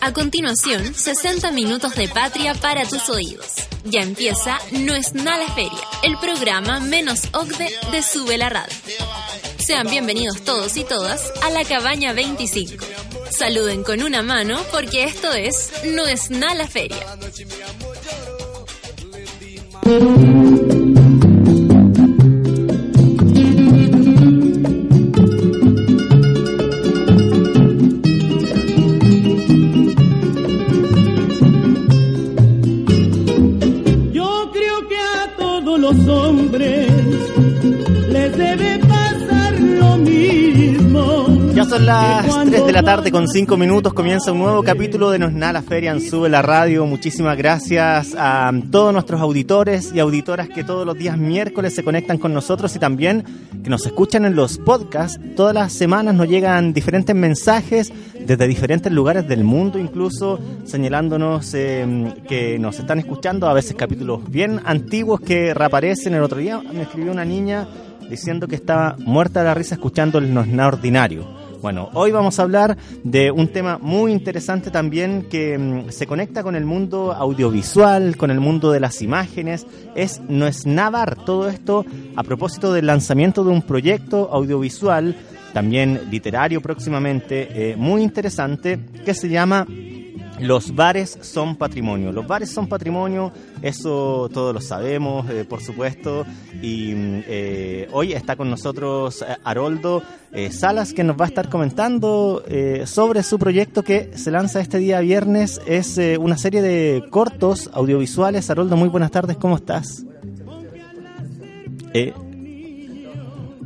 A continuación, 60 minutos de patria para tus oídos. Ya empieza No es nada la feria, el programa menos OCDE de Sube la Radio. Sean bienvenidos todos y todas a la cabaña 25. Saluden con una mano porque esto es No es nada la feria. Las 3 de la tarde con 5 minutos, comienza un nuevo capítulo de Nos Na la Feria en Sube la Radio. Muchísimas gracias a todos nuestros auditores y auditoras que todos los días miércoles se conectan con nosotros y también que nos escuchan en los podcasts. Todas las semanas nos llegan diferentes mensajes desde diferentes lugares del mundo, incluso señalándonos eh, que nos están escuchando, a veces capítulos bien antiguos que reaparecen. El otro día me escribió una niña diciendo que estaba muerta de la risa escuchando el Nos Na Ordinario. Bueno, hoy vamos a hablar de un tema muy interesante también que mm, se conecta con el mundo audiovisual, con el mundo de las imágenes. Es No es Navar, todo esto a propósito del lanzamiento de un proyecto audiovisual, también literario próximamente, eh, muy interesante, que se llama los bares son patrimonio. Los bares son patrimonio, eso todos lo sabemos, eh, por supuesto. Y mm, eh, hoy está con nosotros eh, Haroldo Salas, que nos va a estar comentando sobre su proyecto que se lanza este día viernes. Es una serie de cortos audiovisuales. Haroldo, muy buenas tardes, ¿cómo estás?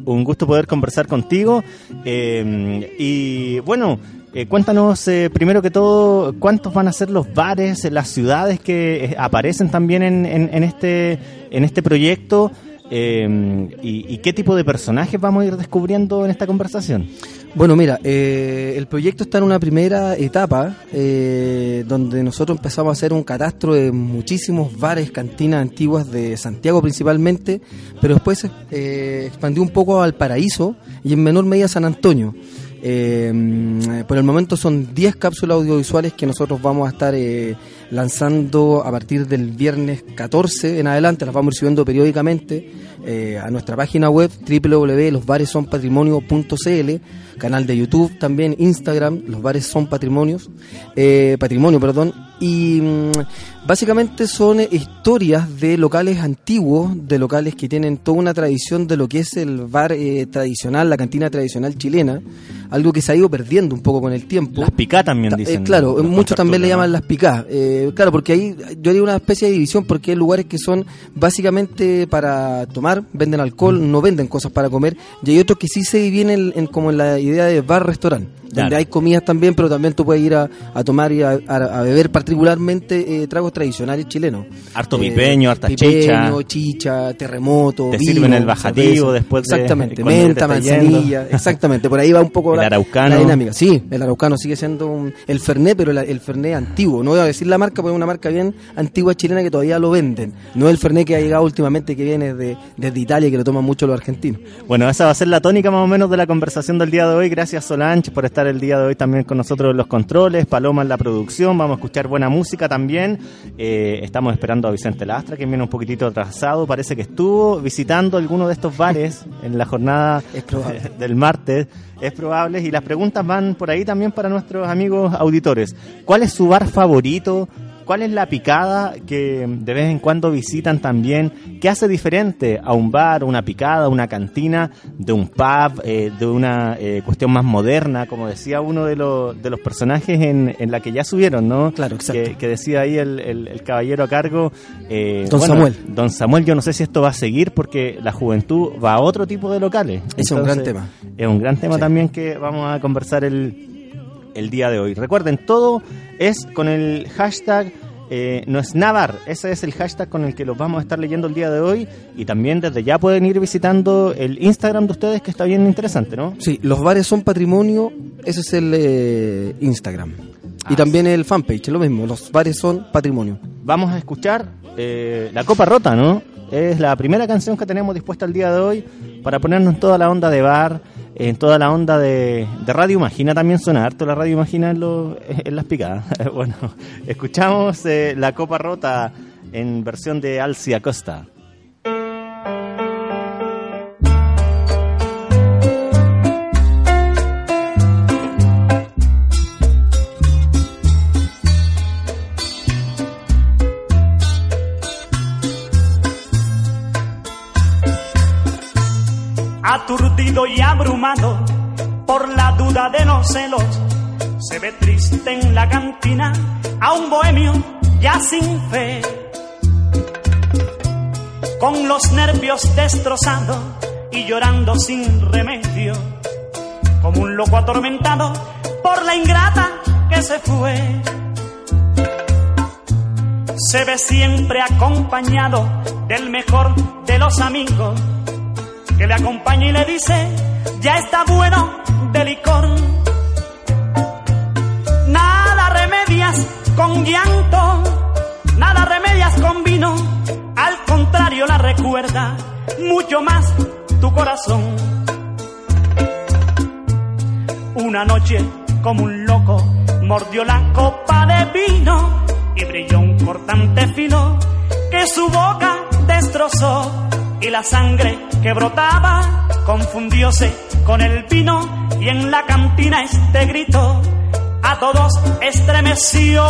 Un gusto poder conversar contigo. Y bueno, eh, cuéntanos eh, primero que todo cuántos van a ser los bares, las ciudades que eh, aparecen también en, en- en este, en este proyecto eh, y, qué tipo de personajes vamos a ir descubriendo en esta conversación. Bueno, mira, el proyecto está en una primera etapa donde nosotros empezamos a hacer un catastro de muchísimos bares, cantinas antiguas de Santiago principalmente, pero después expandió un poco al Paraíso y en menor medida San Antonio. Eh, por el momento son 10 cápsulas audiovisuales que nosotros vamos a estar eh, lanzando a partir del viernes 14 en adelante, las vamos a subiendo periódicamente eh, a nuestra página web www.losbaresonpatrimonio.cl, canal de YouTube también, Instagram, los bares son patrimonios, eh, patrimonio, perdón, y mm, básicamente son eh, historias de locales antiguos, de locales que tienen toda una tradición de lo que es el bar eh, tradicional, la cantina tradicional chilena, algo que se ha ido perdiendo un poco con el tiempo. Las picá también Ta- dicen. eh, claro, muchos también le llaman las picás. Eh, claro, porque ahí yo haría una especie de división porque hay lugares que son básicamente para tomar, venden alcohol, Mm. no venden cosas para comer, y hay otros que sí se vienen en, como en la idea de bar-restaurante, Claro. donde hay comidas también, pero también tú puedes ir a, a tomar y a, a- a beber particularmente eh, tradicionales chilenos. Harto Eh, pipeño, harta pipeño, chicha. chicha, terremoto, Te vino, sirven el bajativo cerveza. después de- Exactamente, menta, manzanilla, exactamente, por ahí va un poco El la, araucano. la dinámica. Sí, el araucano sigue siendo un- el Fernet, pero la- el Fernet antiguo. No voy a decir la marca, porque es una marca bien antigua chilena que todavía lo venden. No el Fernet que ha llegado últimamente, que viene de, desde Italia y que lo toman mucho los argentinos. Bueno, esa va a ser la tónica más o menos de la conversación del día de hoy. Gracias Solange por estar el día de hoy también con nosotros en los controles, Paloma en la producción, vamos a escuchar buena música también. Eh, estamos esperando a Vicente Lastra, que viene un poquitito atrasado, parece que estuvo visitando alguno de estos bares en la jornada del martes. Es probable y las preguntas van por ahí también para nuestros amigos auditores. ¿Cuál es su bar favorito? ¿Cuál es la picada que de vez en cuando visitan también? ¿Qué hace diferente a un bar, una picada, una cantina, de un pub, eh, de una eh, cuestión más moderna, como decía uno de, los de los personajes en, en la que ya subieron, ¿no? Claro, exacto. Que, que decía ahí el, el- el caballero a cargo. eh, Don Samuel. Don Samuel, yo no sé si esto va a seguir porque la juventud va a otro tipo de locales. Es un gran tema. Es un gran tema Sí. también que vamos a conversar el, el día de hoy. Recuerden, todo es con el hashtag eh, no es Navar. Ese es el hashtag con el que los vamos a estar leyendo el día de hoy. Y también desde ya pueden ir visitando el Instagram de ustedes, que está bien interesante, ¿no? Sí, los bares son patrimonio, ese es el eh, Instagram. Ah, y también el fanpage, lo mismo, los bares son patrimonio. Vamos a escuchar eh, La Copa Rota, ¿no? Es la primera canción que tenemos dispuesta el día de hoy para ponernos toda la onda de bar. En toda la onda de, Radio Imagina también suena harto la Radio Imagina en, lo- las picadas. bueno, escuchamos eh, La Copa Rota en versión de Alcia Costa. Aturdido y abrumado por la duda de los celos, se ve triste en la cantina a un bohemio ya sin fe, con los nervios destrozados y llorando sin remedio, como un loco atormentado por la ingrata que se fue. Se ve siempre acompañado del mejor de los amigos que le acompaña y le dice, ya está bueno de licor. Nada remedias con llanto, nada remedias con vino, al contrario la recuerda mucho más tu corazón. Una noche como un loco mordió la copa de vino y brilló un cortante filo que su boca destrozó y la sangre que brotaba confundióse con el vino y en la cantina este grito a todos estremeció.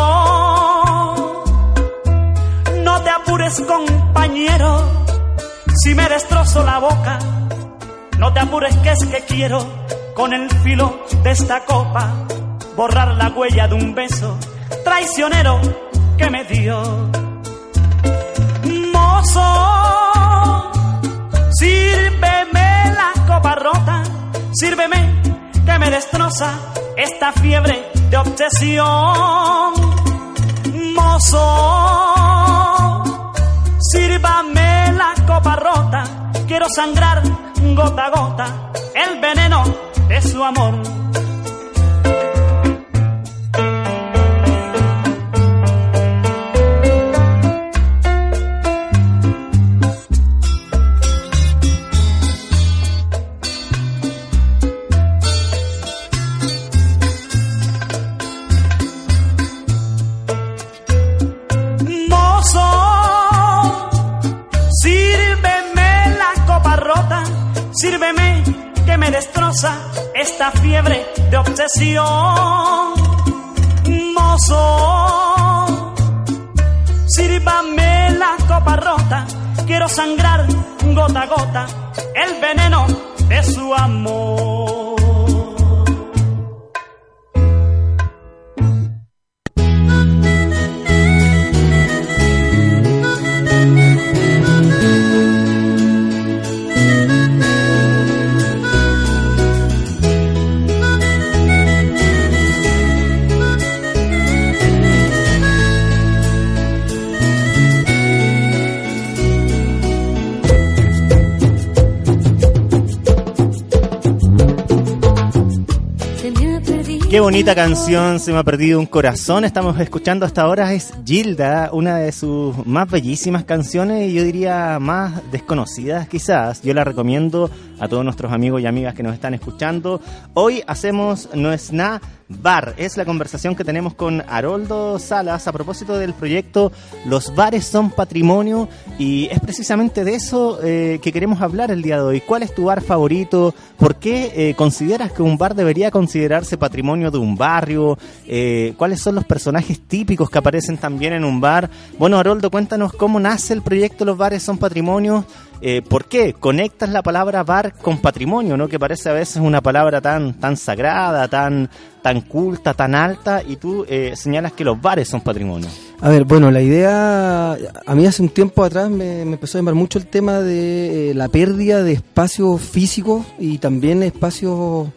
No te apures compañero, si me destrozo la boca, no te apures que es que quiero con el filo de esta copa borrar la huella de un beso traicionero que me dio. Mozo, sírveme la copa rota, sírveme que me destroza esta fiebre de obsesión. Mozo, sírvame la copa rota, quiero sangrar gota a gota el veneno de su amor. Sírveme que me destroza esta fiebre de obsesión. Mozo, sírvame la copa rota, quiero sangrar gota a gota el veneno de su amor. Bonita canción, se me ha perdido un corazón. Estamos escuchando hasta ahora es Gilda, una de sus más bellísimas canciones y yo diría más desconocidas quizás. Yo la recomiendo a todos nuestros amigos y amigas que nos están escuchando. Hoy hacemos No es nada bar, es la conversación que tenemos con Haroldo Salas a propósito del proyecto Los bares son patrimonio y es precisamente de eso eh, que queremos hablar el día de hoy. ¿Cuál es tu bar favorito? ¿Por qué eh, consideras que un bar debería considerarse patrimonio de un barrio? Eh, ¿Cuáles son los personajes típicos que aparecen también en un bar? Bueno, Haroldo, cuéntanos cómo nace el proyecto Los bares son patrimonio. Eh, ¿Por qué? Conectas la palabra bar con patrimonio, ¿no? Que parece a veces una palabra tan, tan sagrada, tan, tan culta, tan alta, y tú eh, señalas que los bares son patrimonio. A ver, bueno, la idea, a mí hace un tiempo atrás me, empezó a llamar mucho el tema de eh, la pérdida de espacios físicos y también espacios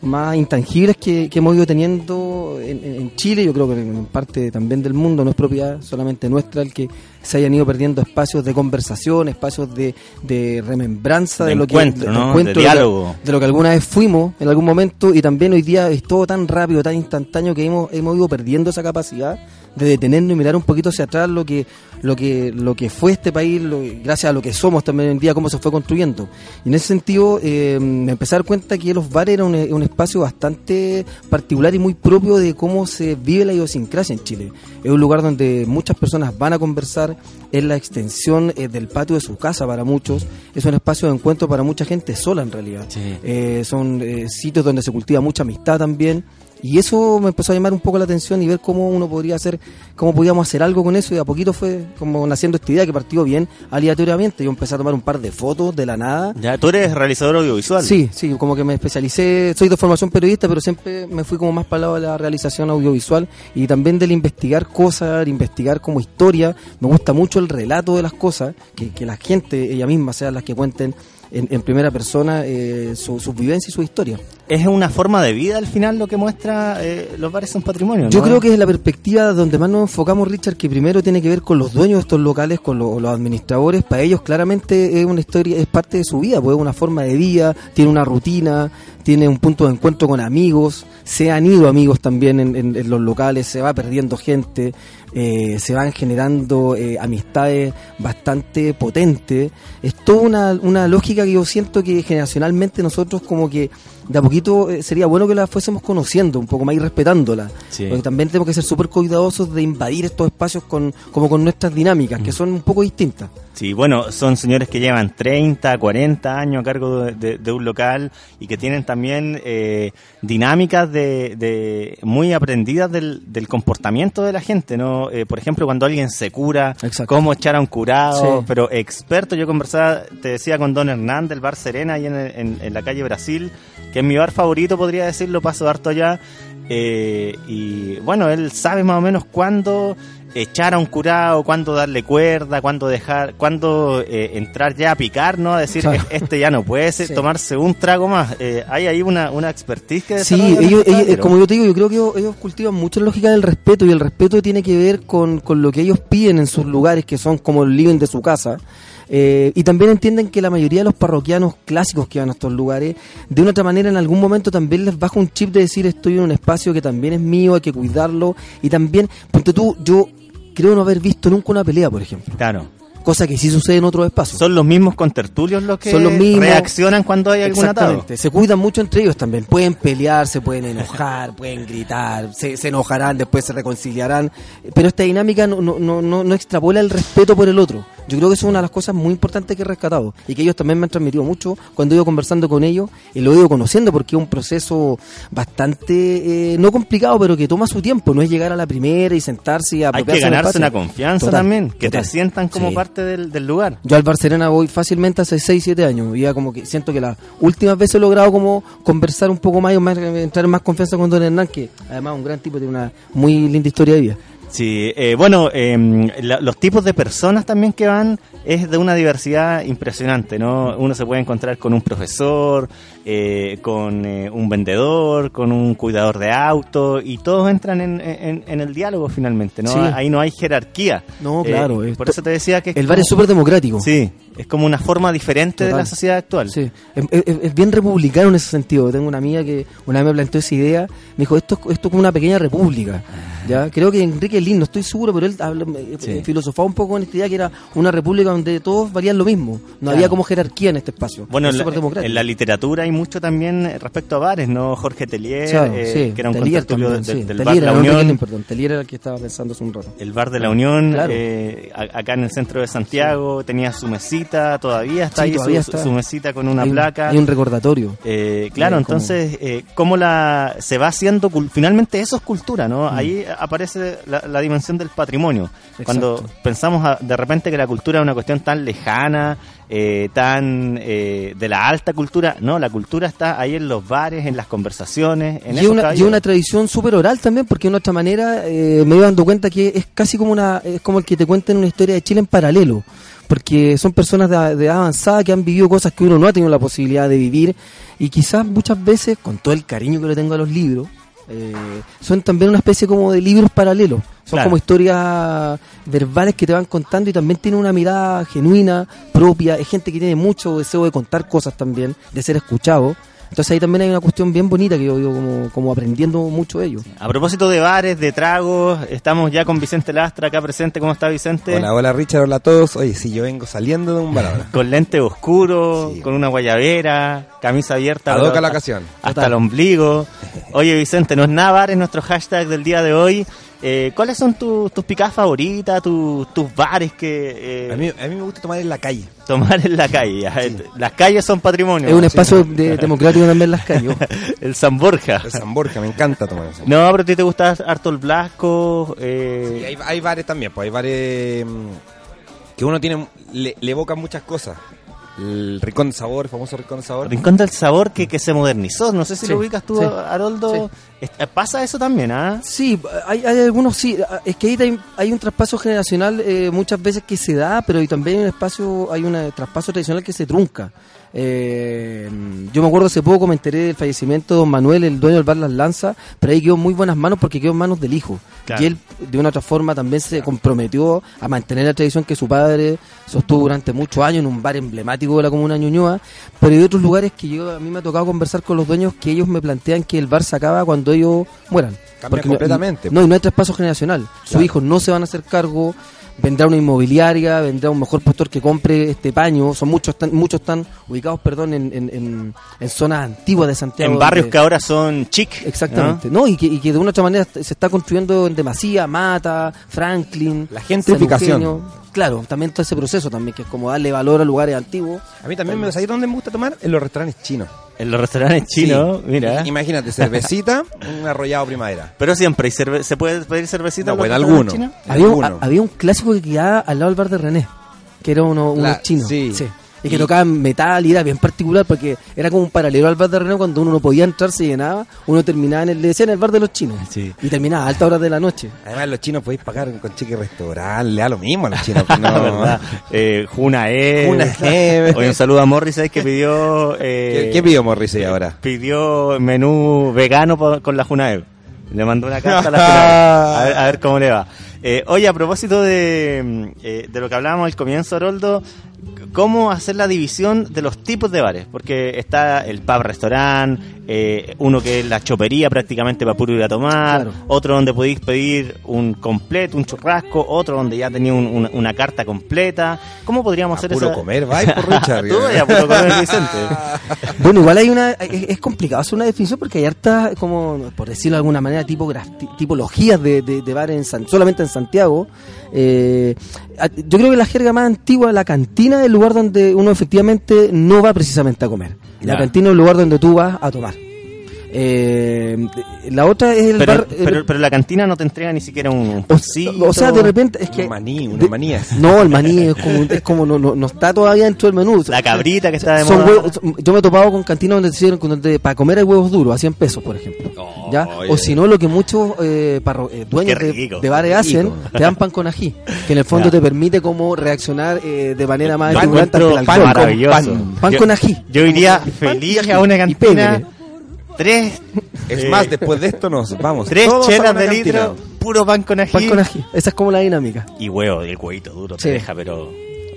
más intangibles que, hemos ido teniendo en, en Chile, yo creo que en parte también del mundo, no es propiedad solamente nuestra el que se hayan ido perdiendo espacios de conversación, espacios de, de remembranza De de, lo que, De lo que- diálogo. de lo que alguna vez fuimos en algún momento y también hoy día es todo tan rápido, tan instantáneo que hemos, hemos ido perdiendo esa capacidad de detenernos y mirar un poquito hacia atrás lo que lo que lo que fue este país, lo- gracias a lo que somos también hoy en día, cómo se fue construyendo. Y en ese sentido eh, me empecé a dar cuenta que los bares era un, un espacio bastante particular y muy propio de cómo se vive la idiosincrasia en Chile. Es un lugar donde muchas personas van a conversar, es la extensión eh, del patio de su casa para muchos, es un espacio de encuentro para mucha gente sola en realidad. Sí. Eh, son eh, sitios donde se cultiva mucha amistad también. Y eso me empezó a llamar un poco la atención y ver cómo uno podría hacer, cómo podíamos hacer algo con eso. Y a poquito fue como naciendo esta idea que partió bien aleatoriamente. Yo empecé a tomar un par de fotos de la nada. Ya, tú eres realizador audiovisual. Sí, sí, como que me especialicé, soy de formación periodista, pero siempre me fui como más para el lado de la realización audiovisual y también del investigar cosas, el investigar como historia. Me gusta mucho el relato de las cosas, que, que la gente, ella misma, sean las que cuenten en, en primera persona eh, su- sus vivencias y su historia. Es una forma de vida al final lo que muestra eh, los bares son patrimonio. ¿no? Yo creo que es la perspectiva donde más nos enfocamos, Richard, que primero tiene que ver con los dueños de estos locales, con lo- los administradores. Para ellos claramente es una historia, es parte de su vida, pues es una forma de vida, tiene una rutina, tiene un punto de encuentro con amigos, se han ido amigos también en, en- en los locales, se va perdiendo gente, eh, se van generando eh, amistades bastante potentes. Es toda una, una lógica que yo siento que generacionalmente nosotros como que de a poquito eh, sería bueno que la fuésemos conociendo un poco más y respetándola. Sí. Porque también tenemos que ser súper cuidadosos de invadir estos espacios con, como con nuestras dinámicas, que son un poco distintas. Sí, bueno, son señores que llevan 30, 40 años a cargo de, de- de un local y que tienen también eh, dinámicas de, de muy aprendidas del, del comportamiento de la gente, ¿no? Eh, por ejemplo, cuando alguien se cura, Exacto. cómo echar a un curado, Sí. pero experto. Yo conversaba, te decía, con Don Hernán del Bar Serena, ahí en, en- en la calle Brasil, que es mi bar favorito, podría decirlo, paso harto allá. Eh, y bueno, él sabe más o menos cuándo echar a un curado, cuándo darle cuerda, cuándo dejar, cuándo eh, entrar ya a picar, ¿no? A decir, Claro. "E- este ya no puede ser, Sí. tomarse un trago más. Eh, hay ahí una, una expertise que Sí, ellos, los ellos- caballeros. como yo te digo, yo creo que ellos, ellos cultivan mucho la lógica del respeto y el respeto tiene que ver con, con lo que ellos piden en sus lugares, que son como el living de su casa. Eh, y también entienden que la mayoría de los parroquianos clásicos que van a estos lugares, de una otra manera en algún momento también les baja un chip de decir estoy en un espacio que también es mío, hay que cuidarlo. Y también, ponte tú, yo creo no haber visto nunca una pelea, por ejemplo. Claro. Cosa que sí sucede en otros espacios. Son los mismos contertulios los que Son los mismos. reaccionan cuando hay algún atado. Se cuidan mucho entre ellos también. Pueden pelear, se pueden enojar, pueden gritar, se, se enojarán, después se reconciliarán. Pero esta dinámica no, no, no, no, no extrapola el respeto por el otro. Yo creo que eso es una de las cosas muy importantes que he rescatado y que ellos también me han transmitido mucho cuando he ido conversando con ellos y lo he ido conociendo porque es un proceso bastante, eh, no complicado, pero que toma su tiempo. No es llegar a la primera y sentarse y Hay que apropiarse ganarse una confianza Total, también, que total. te sientan como Sí. parte del, del lugar. Yo al Barcelona voy fácilmente hace 6, 7 años. Y ya como que siento que las últimas veces he logrado como conversar un poco más y más- entrar en más confianza con Don Hernán, que además es un gran tipo, tiene una muy linda historia de vida. Sí, eh, bueno, eh, la- los tipos de personas también que van es de una diversidad impresionante, ¿no? Uno se puede encontrar con un profesor, eh, con eh, un vendedor, con un cuidador de auto y todos entran en, en- en el diálogo finalmente, ¿no? Sí. Ahí no hay jerarquía. No, Eh, claro, por eso te decía que... El bar como- es súper democrático. Sí, es como una forma diferente de la sociedad actual. Sí, es, es- es bien republicano en ese sentido. Tengo una amiga que una vez me planteó esa idea. Me dijo, esto, es- esto es como una pequeña república. ¿ya? Creo que Enrique Lin, no estoy seguro, pero él habla- eh, Sí. filosofaba un poco en esta idea que era una república donde todos valían lo mismo. No Claro. había como jerarquía en este espacio. Bueno, es en la, en la literatura hay mucho también respecto a bares, ¿no? Jorge Telier, Claro, eh, sí, que era un Telier contertulio también, de- sí. del Telier bar era, La Unión. Perdón. Telier era el que estaba pensando hace un rato. El bar de la Unión, Claro. eh, acá en el centro de Santiago, tenía su mesita, todavía está ahí todavía su, está. su mesita con una hay, placa. hay un recordatorio. Eh, claro, Hay como- entonces, eh, cómo la se va haciendo, finalmente eso es cultura, Mm. ¿no? Ahí aparece la, la dimensión del patrimonio. Cuando pensamos a- de repente que la cultura es una cuestión tan lejana, eh, tan eh, de la alta cultura, no, la cultura está ahí en los bares, en las conversaciones, en y esos una, y una tradición súper oral también, porque de otra manera eh, me iba dando cuenta que es casi como una es como el que te cuenten una historia de Chile en paralelo, porque son personas de, de edad avanzada que han vivido cosas que uno no ha tenido la posibilidad de vivir y quizás muchas veces, con todo el cariño que le tengo a los libros, Eh, son también una especie como de libros paralelos. Son Claro. como historias verbales que te van contando y también tiene una mirada genuina, propia. Es gente que tiene mucho deseo de contar cosas también, de ser escuchado. Entonces ahí también hay una cuestión bien bonita que yo digo como, como aprendiendo mucho de ello. A propósito de bares, de tragos, estamos ya con Vicente Lastra acá presente. ¿Cómo está Vicente? Hola, hola Richard, hola a todos. Oye, si yo vengo saliendo de un bar ahora. Con lente oscuro, Sí. con una guayabera, camisa abierta. A la ocasión. Hasta Total. el ombligo. Oye, Vicente, no es nada bar, es nuestro hashtag del día de hoy. Eh, ¿Cuáles son tus tus picadas favoritas, tus tus bares que eh, A mí, a mí me gusta tomar en la calle. tomar en la calle? Ya, Las calles son patrimonio. Es un Sí. espacio de- democrático también las calles. El San Borja. El San Borja, me encanta tomar eso. No, pero a ti te gusta harto el Blasco. Y Eh, hay, hay bares también, pues hay bares mm, que uno tiene, le, le evocan muchas cosas. El Rincón de Sabor, el famoso Rincón de Sabor. Rincón del Sabor que, que se modernizó. No sé si Sí, lo ubicas tú, sí, Haroldo. Es- ¿Pasa eso también, ah? Sí, hay, hay algunos, sí. Es que ahí hay, hay un traspaso generacional eh, muchas veces que se da, pero también hay un espacio, hay un eh, traspaso tradicional que se trunca. Eh, yo me acuerdo hace poco, me enteré del fallecimiento de don Manuel, el dueño del bar Las Lanzas, pero ahí quedó en muy buenas manos porque quedó en manos del hijo. Claro. Y él, de una otra forma, también se comprometió a mantener la tradición que su padre sostuvo durante muchos años en un bar emblemático de la comuna de Ñuñoa. Pero hay otros lugares que yo a mí me ha tocado conversar con los dueños que ellos me plantean que el bar se acaba cuando ellos mueran. Completamente. No, y no hay traspaso generacional. Sus hijos no se van a hacer cargo. Vendrá una inmobiliaria, vendrá un mejor postor que compre este paño. Son muchos están, muchos están ubicados, perdón, en, en, en, en zonas antiguas de Santiago. En barrios donde- que ahora son chic. Exactamente. ¿no? Y, que, y que de una u otra manera se está construyendo en demasía, Mata, Franklin. La gentrificación. Claro, también todo ese proceso también, que es como darle valor a lugares antiguos. A mí también me gusta. ¿Sabes dónde me gusta tomar? En los restaurantes chinos. En los restaurantes chinos, Sí. mira. Imagínate, cervecita, un arrollado primavera. Pero siempre, ¿y cerve- ¿se puede pedir cervecita? No, en alguno. Había un, alguno. a- había un clásico que quedaba al lado del bar de René, que era uno, uno La- chino. sí. Y que Y- tocaban metal y era bien particular porque era como un paralelo al bar de René cuando uno no podía entrar, se llenaba, uno terminaba en el, le decían el bar de los chinos. Sí. Y terminaba a altas horas de la noche. Además, los chinos podéis pagar con cheque restaurante, le da lo mismo a los chinos. no. La verdad. Eh, Juna E. Juna E. Oye, un saludo a Morris, ¿sabes? Que pidió. eh, ¿Qué, qué pidió Morrissey ahora? Pidió menú vegano con la Junaev. Le mandó una carta a la Junaev. A ver, a ver cómo le va. Eh, oye, a propósito de, mm, eh, de lo que hablábamos al comienzo, Haroldo, ¿cómo hacer la división de los tipos de bares? Porque está el pub restaurant, eh, uno que es la chopería prácticamente para puro ir a tomar, Claro. otro donde podéis pedir un completo, un churrasco, otro donde ya tenía un- una, una carta completa. ¿Cómo podríamos A hacer puro esa- comer, por Richard. Tú, a puro comer, Vicente. Bueno, igual hay una, es, es complicado hacer una definición porque hay hartas, como, por decirlo de alguna manera, tipograf- ti- tipologías de, de, de bares en San- solamente en Santiago. Eh, yo creo que la jerga más antigua, la cantina, es el lugar donde uno efectivamente no va precisamente a comer. La Ya. cantina es el lugar donde tú vas a tomar. Eh, la otra es el Pero, bar... pero, pero la cantina no te entrega ni siquiera un pocito. o sea, de repente es que... Un maní, una de- manías. No, el maní es como, es como no, no, no está todavía dentro del menú. La cabrita que está de Son moda. huevos- yo me he topado con cantinas donde decían donde para comer hay huevos duros, a 100 pesos, por ejemplo. Oh, ¿ya? oye. O si no, lo que muchos eh, parro- eh, dueños de, bares hacen, te dan pan con ají, que en el fondo Ya. te permite como reaccionar eh, de manera más Yo estimulante pan. Pan, pan Yo- con ají. Yo iría feliz a una Y cantina. Tres, Es más, después de esto nos vamos. tres todos chelas de litro, puro pan con ají. Pan con ají. Esa es como la dinámica. Y huevo, el huevito duro Sí. te deja, pero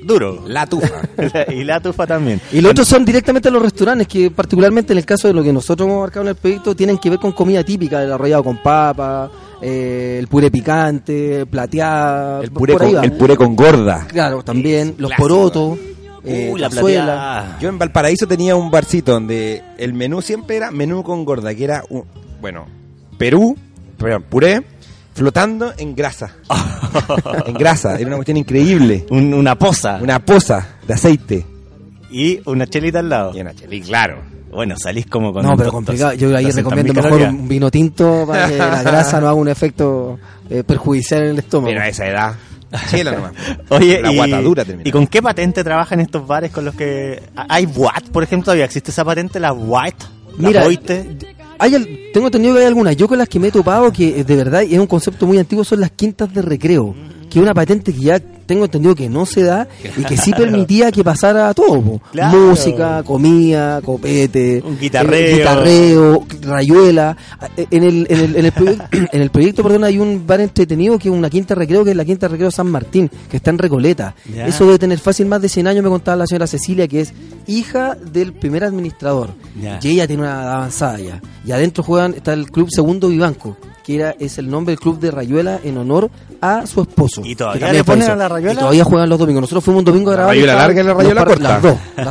duro. La tufa. y la tufa también. Y los otros son directamente los restaurantes, que particularmente en el caso de lo que nosotros hemos marcado en el proyecto, tienen que ver con comida típica, el arrollado con papa, eh, el puré picante, plateada, El puré, con, el puré con gorda. Claro, también, los Clásico. porotos, eh, la plateada. Yo en Valparaíso tenía un barcito donde el menú siempre era menú con gorda, que era, un, bueno, Perú, perdón, puré, flotando en grasa. en grasa, era una cuestión increíble. Un- una poza Una poza de aceite. y una chelita al lado. Y una chelí, claro. Bueno, salís como con. No, pero dos- complicado. Yo ahí 200.000 recomiendo mejor calorías. un vino tinto para que la grasa no haga un efecto eh, perjudicial en el estómago. Pero a esa edad, chela nomás. Oye, la y, guatadura termina. ¿y con qué patente trabajan estos bares con los que... ¿Hay WAT, por ejemplo? ¿Todavía existe esa patente? ¿La WAT? ¿La Mira, Boite? Hay al- tengo entendido que hay algunas. Yo con las que me he topado, que eh, de verdad es un concepto muy antiguo, son las quintas de recreo. Que una patente que ya tengo entendido que no se da y que sí permitía que pasara todo. Claro. Música, comida, copete, Un guitarreo. eh, guitarreo, rayuela. Eh, En el, en el, en el, proyecto, en el proyecto, perdón, hay un bar entretenido que es una quinta recreo, que es la quinta recreo San Martín, que está en Recoleta. Ya. Eso debe tener fácil más de 100 años, me contaba la señora Cecilia, que es hija del primer administrador. Ya. Y ella tiene una avanzada ya. Y adentro juegan, está el club Segundo Vivanco, que era, es el nombre del club de Rayuela en honor a su esposo. ¿Y todavía que también le ponen falleció. a la Rayuela? Y todavía juegan los domingos. Nosotros fuimos un domingo a ¿La grabar. Rayuela estaban larga y la Rayuela corta? Las dos, las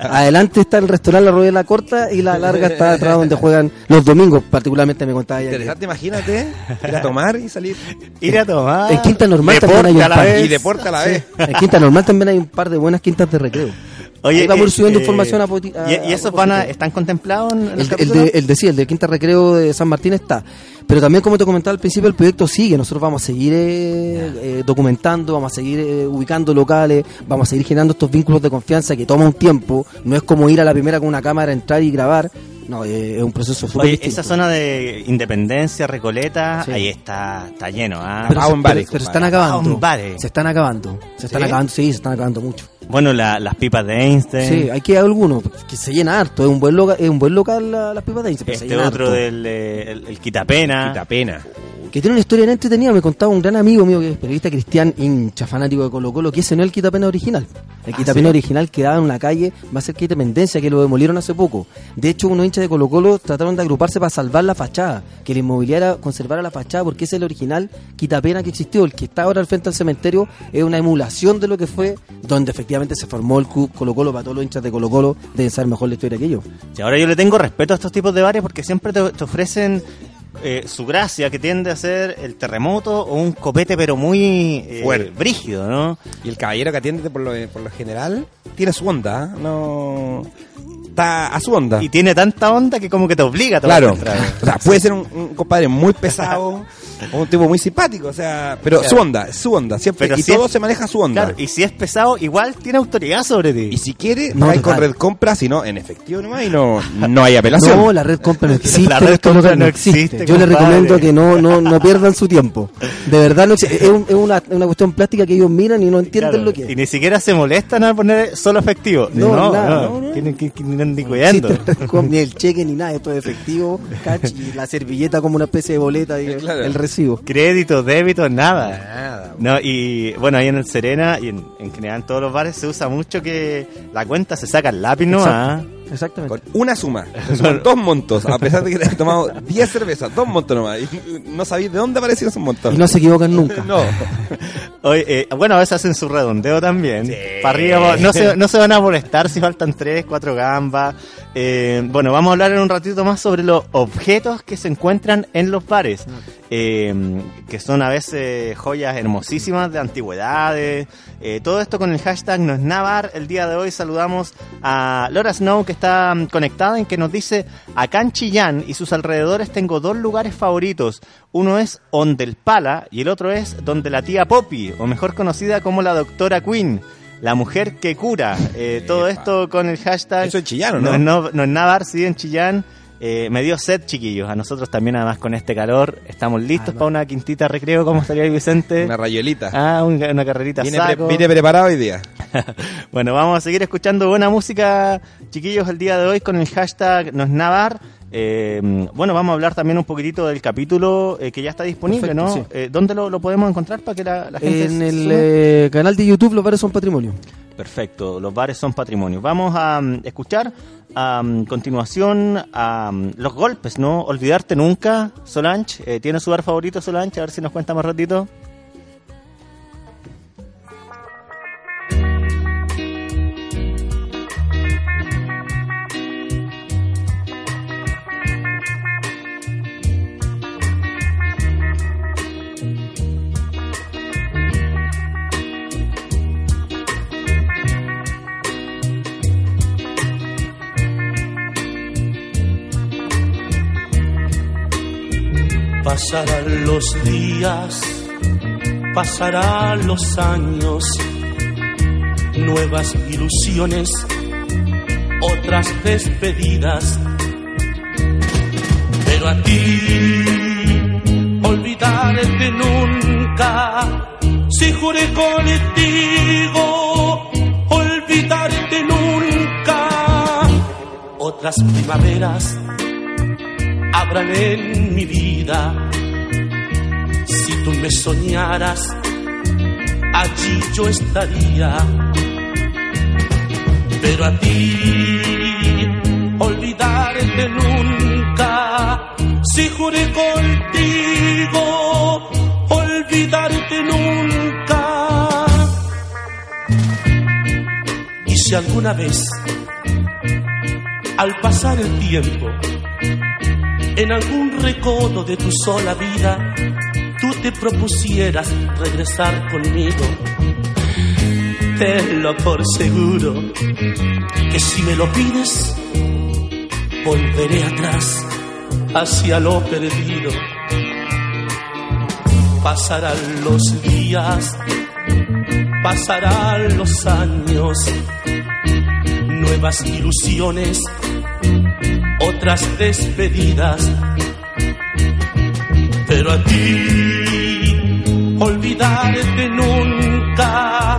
dos. Adelante está el restaurante La Rayuela corta y la larga está atrás donde juegan los domingos. Particularmente me contaba ella. que- Interesante, imagínate. Ir a tomar y salir. Ir a tomar. En Quinta Normal también hay un la par. vez. Y deporte a la vez. En Quinta Normal también hay un par de buenas quintas de recreo. Oye, Ahí vamos eh, subiendo eh, información a a- ¿Y, esos van a, están contemplados en, en El, el, el de, el de sí, el de Quinta Recreo de San Martín está. Pero también, como te comentaba al principio, el proyecto sigue. Nosotros vamos a seguir eh, eh, documentando, vamos a seguir eh, ubicando locales, vamos a seguir generando estos vínculos de confianza que toma un tiempo. No es como ir a la primera con una cámara, entrar y grabar. No, eh, es un proceso súper Oye, distinto. esa zona de Independencia, Recoleta, Sí. ahí está, está lleno, ¿ah? Pero, Pavo se, pero- pero se están acabando. Se están acabando. Se están ¿Sí? acabando, sí, se están acabando mucho. Bueno, la- las pipas de Einstein. Sí, hay que algunos que se llena harto. Es un buen local, es un buen local la- las pipas de Einstein, se Este otro harto. del eh, el, el Quitapena. Quita pena. Que tiene una historia bien entretenida. Me contaba un gran amigo mío que es periodista cristian, hincha, fanático de Colo Colo, que ese no es el Quitapena original. El Quitapena original quedaba en una calle, va a ser que Independencia, que lo demolieron hace poco. De hecho, unos hinchas de Colo Colo trataron de agruparse para salvar la fachada, que la inmobiliaria conservara la fachada, porque es el original Quitapena que existió. El que está ahora al frente del cementerio es una emulación de lo que fue, donde efectivamente se formó el club Colo Colo, para todos los hinchas de Colo Colo deben saber mejor la historia que yo. Y ahora yo le tengo respeto a estos tipos de bares porque siempre te, te ofrecen eh, su gracia, que tiende a ser el terremoto o un copete, pero muy eh, Fuerte. brígido, ¿no? Y el caballero que atiende por lo, por lo general tiene su onda, ¿eh? no está a su onda. Y tiene tanta onda que como que te obliga a tomar Claro, o sea, puede ser un, un compadre muy pesado o un tipo muy simpático, o sea, pero Claro. su onda, su onda, siempre Pero y si todo es- se maneja a su onda. Claro, y si es pesado, igual tiene autoridad sobre ti. Y si quiere, No, pagáis con total. red compra, si no, en efectivo nomás y no, no hay apelación. No, la red compra no existe. La red compra no existe, Yo les recomiendo que no, no, no pierdan su tiempo. De verdad, no es, un- es una, una cuestión plástica que ellos miran y no entienden Claro, lo que Y es. ni siquiera se molestan a poner solo efectivo. No, No, no, nada, no, no. Tienen que, que ni cuidando. ni el cheque ni nada, esto es efectivo, catch, y la servilleta como una especie de boleta y el- Claro. el recibo. Crédito, débito, nada. Nada. No, y bueno, ahí en el Serena y en, en general en todos los bares se usa mucho que la cuenta se saca el lápiz, ¿no? Exactamente. Con una suma, suman dos montos, a pesar de que te has tomado 10 cervezas, dos montos nomás, y no sabéis de dónde aparecieron esos montos. Y no se equivocan nunca. No. Oye, eh, bueno, a veces hacen su redondeo también. Sí. Para arriba, no se, no se van a molestar si faltan tres, cuatro gambas. Eh, bueno, vamos a hablar en un ratito más sobre los objetos que se encuentran en los bares. eh, que son a veces joyas hermosísimas de antigüedades. eh, todo esto con el hashtag no es Navar. El día de hoy saludamos a Laura Snow que está mm, conectada y que nos dice, acá en Chillán y sus alrededores tengo dos lugares favoritos. Uno es Onde el Pala y el otro es donde la tía Poppy, o mejor conocida como la doctora Queen. La mujer que cura. Eh, todo esto con el hashtag. Eso en Chillán, ¿o no? No, no, no es Navar, sí, en Chillán. Eh, me dio sed, chiquillos. A nosotros también, además, con este calor, estamos listos para una quintita recreo. ¿Cómo estaría ahí, Vicente? Una rayuelita. Ah, un- una carrerita Viene, pre- saco. viene preparado hoy día. bueno, vamos a seguir escuchando buena música, chiquillos, el día de hoy con el hashtag Nos Navar. Eh, bueno, vamos a hablar también un poquitito del capítulo eh, que ya está disponible, Perfecto, ¿no? sí. Eh, ¿Dónde lo, lo podemos encontrar para que la, la gente En el eh, canal de YouTube Los Bares son Patrimonio. Perfecto, los bares son patrimonio. Vamos a mm, escuchar a mm, continuación a mm, los golpes, ¿no? Olvidarte nunca, Solange. Eh, ¿Tiene su bar favorito, Solange? A ver si nos cuenta más ratito. Días, pasarán los años, nuevas ilusiones, otras despedidas. Pero a ti, olvidarte nunca, Si juré contigo olvidarte nunca, otras primaveras habrán en mi vida. Tú me soñaras, allí yo estaría. Pero a ti, olvidarte nunca, si juré contigo, olvidarte nunca. Y si alguna vez, al pasar el tiempo, en algún recodo de tu sola vida, te propusieras regresar conmigo, tenlo por seguro que si me lo pides, volveré atrás hacia lo perdido. Pasarán los días, pasarán los años, nuevas ilusiones, otras despedidas. Pero a ti, olvidarte nunca,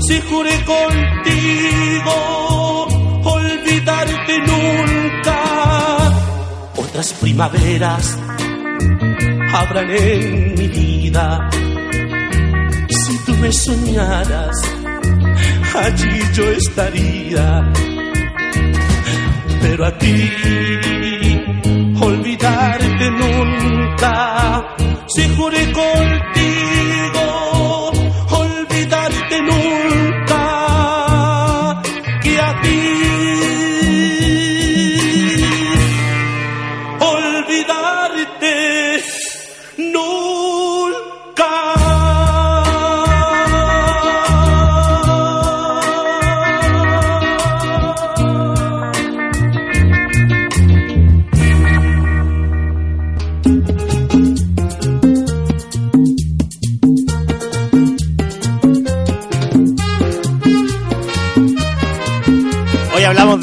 si juré contigo, olvidarte nunca. Otras primaveras habrán en mi vida. Si tú me soñaras, allí yo estaría. Pero a ti, olvidarte nunca. Si juré contigo,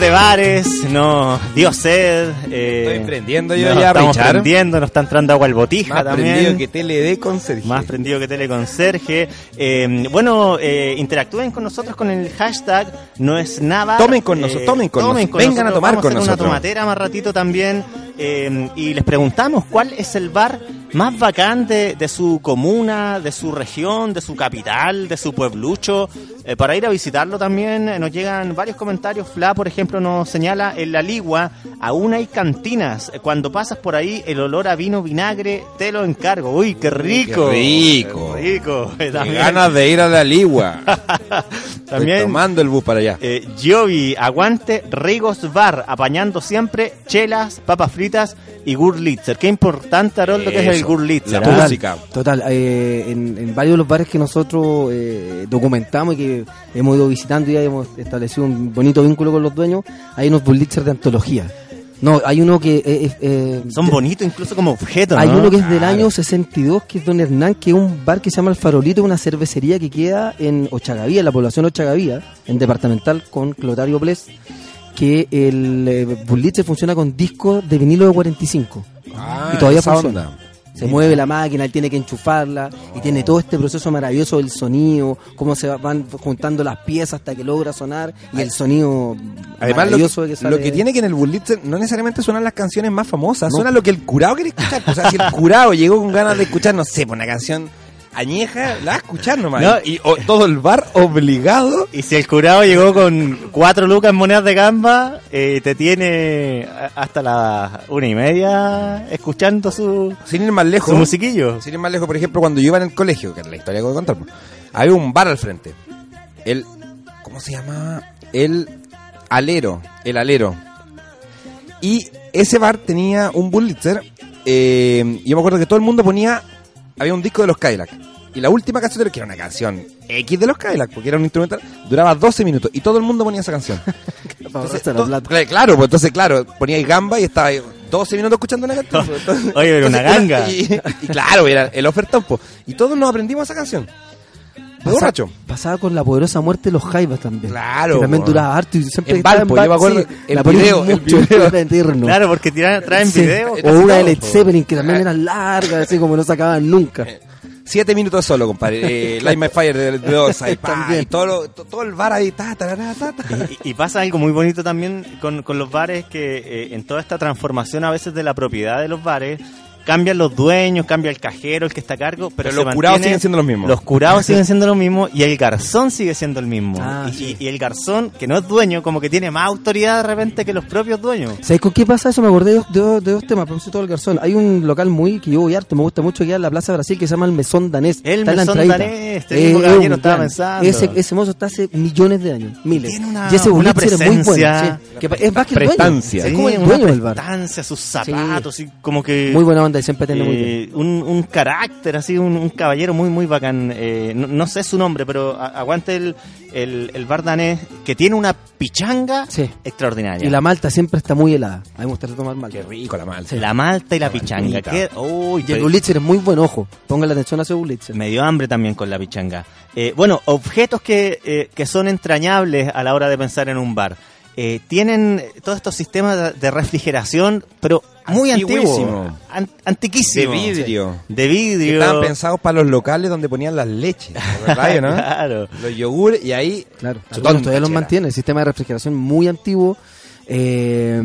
de bares, no dio sed. eh, Estoy prendiendo yo ya, Estamos Richard. prendiendo, nos está entrando agua al botija Más también. prendido que TLD con Sergio. Más prendido que teleconserje. Eh, bueno, eh, interactúen con nosotros con el hashtag no es nada. Tomen con nosotros, tomen con nosotros, vengan a tomar Vamos con hacer nosotros. una tomatera más ratito también. eh, y les preguntamos cuál es el bar más bacán de, de su comuna, de su región, de su capital, de su pueblucho. Eh, para ir a visitarlo también eh, nos llegan varios comentarios. Fla, por ejemplo, nos señala en la Ligua aún hay cantinas. Eh, Cuando pasas por ahí, el olor a vino vinagre te lo encargo. Uy, qué rico. Qué rico. Rico. Ganas de ir a la ligua. también Estoy tomando el bus para allá. eh, Jovi, aguante Rigos Bar, apañando siempre chelas, papas fritas y Gurlitzer. Qué importante, Haroldo, que es el Gurlitzer. la ¿ah? música. Total, eh, en, en varios de los bares que nosotros eh, documentamos y que hemos ido visitando y ya hemos establecido un bonito vínculo con los dueños, hay unos bullitsers de antología. No, hay uno que... eh, eh, Son de- bonitos incluso como objetos, Hay ¿no? uno que es del Claro. año 62, que es Don Hernán, que es un bar que se llama El Farolito, una cervecería que queda en Ochagavía, en la población Ochagavía, en departamental con Clotario Bles, que el eh, Bullitzer funciona con discos de vinilo de 45. Ah, y todavía esa funciona. onda. Se mueve la máquina, él tiene que enchufarla y tiene todo este proceso maravilloso del sonido, cómo se van juntando las piezas hasta que logra sonar y el sonido Además, lo que, maravilloso que sale. lo que tiene que en el Bullitzer no necesariamente suenan las canciones más famosas, suena lo que el curado quiere escuchar. O sea, si el curado llegó con ganas de escuchar, no sé, pues una canción añeja, la va a escuchar nomás. No, y o- todo el bar obligado. Y si el curado llegó con cuatro lucas en monedas de gamba, eh, te tiene hasta las una y media escuchando su, Sin ir más lejos. su musiquillo. Sin ir más lejos, por ejemplo, cuando yo iba en el colegio, que es la historia que voy a contar, pues, había un bar al frente. El, ¿cómo se llama? El Alero. El Alero. Y ese bar tenía un Bullitzer. Eh, y yo me acuerdo que todo el mundo ponía. Había un disco de los Cadillac. Y la última canción, que era una canción X de los Cadillac, porque era un instrumental, duraba 12 minutos. Y todo el mundo ponía esa canción. Entonces, claro, pues entonces, claro, ponía ahí gamba y estaba ahí 12 minutos escuchando una canción. pues, Oye, pero una ganga. Y, y claro, era el ofertón, pues. Y todos nos aprendimos esa canción. Pasa- borracho. Pasaba con la poderosa muerte de los Jaivas también. Claro, Que también duraba harto y siempre En Valpo, yo me acuerdo, el video, el video. era eterno. Claro, porque tiran- traen Sí, video. O una de Led. Zeppelin que también eran largas, así como no sacaban nunca. Siete minutos solo, compadre. Eh, Light My Fire de, de y, pa, También. y todo, lo- todo el bar ahí, ta, ta, ta. Y, y pasa algo muy bonito también con, con los bares que eh, en toda esta transformación a veces de la propiedad de los bares cambian los dueños, cambia el cajero, el que está a cargo, pero Pero se los curados mantiene- siguen siendo los mismos. Los curados siguen siendo los mismos y el garzón sigue siendo el mismo. Ah, y, sí. y- y el garzón, que no es dueño, como que tiene más autoridad de repente que los propios dueños. ¿Sabes con qué pasa eso? Me acordé de dos, de de dos temas, propósito del garzón. Hay un local muy que yo voy harto, me gusta mucho, que en la Plaza Brasil, que se llama el Mesón Danés. El Está en la Mesón. Danés, este mismo es caballero estaba pensando. Ese, ese mozo está hace millones de años, miles. Tiene una- y ese una es muy bueno. presencia. sí. Que es más que el dueño. Es como el Sí, dueño del bar. sus zapatos, y como que... Muy buena onda y siempre atiende muy bien. Eh, un, un carácter, así, un, un caballero muy, muy bacán. Eh, no, no sé su nombre, pero aguante el, el, el bar danés que tiene una pichanga Sí. extraordinaria. Y la malta siempre está muy helada. A mí me gusta tomar malta. Qué rico la malta. La malta y la pichanga. maltita. que- uy, Y el Bulitzer es muy buen ojo. Pongan la atención a ese Bulitzer. me dio hambre también con la pichanga. Eh, bueno, objetos que, eh, que son entrañables a la hora de pensar en un bar. Eh, tienen todos estos sistemas de, refrigeración, pero muy antiguos. Antiguísimo. An- De vidrio. De Que vidrio. estaban pensados para los locales donde ponían las leches. ¿Verdad, no? Claro. Los yogures y ahí. Claro, algunos todavía los mantiene, el sistema de refrigeración muy antiguo. Eh,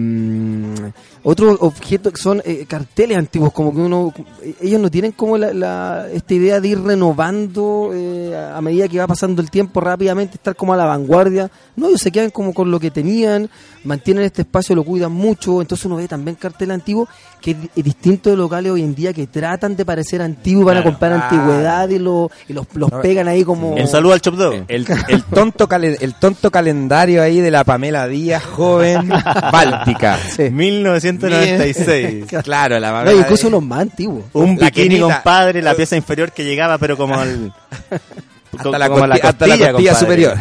otro objeto son eh, carteles antiguos, como que uno, ellos no tienen como la, la- esta idea de ir renovando eh, a medida que va pasando el tiempo rápidamente, estar como a la vanguardia. No, ellos se quedan como con lo que tenían, mantienen este espacio, lo cuidan mucho. Entonces uno ve también carteles antiguos que es di- es distinto de locales hoy en día que tratan de parecer antiguos, van a comprar Ah. antigüedad y, lo- y los, los pegan ahí como. En saludo al Chop Dog. El, el tonto calen- el tonto calendario ahí de la Pamela Díaz, joven, báltica. Sí. 1996. Claro, la No, Pamela y incluso unos más antiguos. Un La bikini, compadre, la pieza inferior que llegaba, pero como al. Hasta la como costi- hasta la costilla compadre. superior.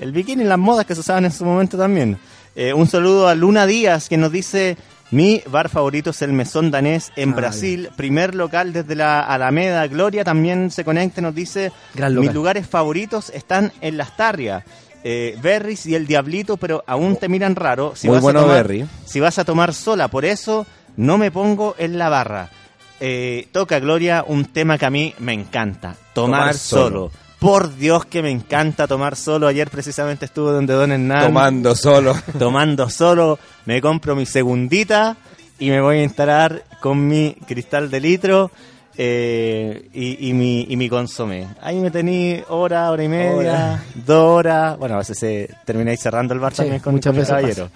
El bikini, las modas que se usaban en su momento también. Eh, un saludo a Luna Díaz, que nos dice: Mi bar favorito es el Mesón Danés en Ah, Brasil, primer local desde la Alameda. Gloria también se conecta y nos dice. Mis lugares favoritos están en Las Tarrias. Eh, Berries y el Diablito, pero aún te miran raro. Si Muy vas a tomar- Berry. Si vas a tomar sola, por eso no me pongo en la barra. Eh, toca Gloria un tema que a mí me encanta, tomar, Tomar solo. solo. Por Dios que me encanta tomar solo. Ayer precisamente estuve donde Don Hernán Tomando solo. tomando solo. Me compro mi segundita y me voy a instalar con mi cristal de litro eh, y, y mi, y mi consomé. Ahí me tení hora, hora y media, dos horas. Bueno, a veces se termináis cerrando el bar Sí, también con, muchas veces caballero.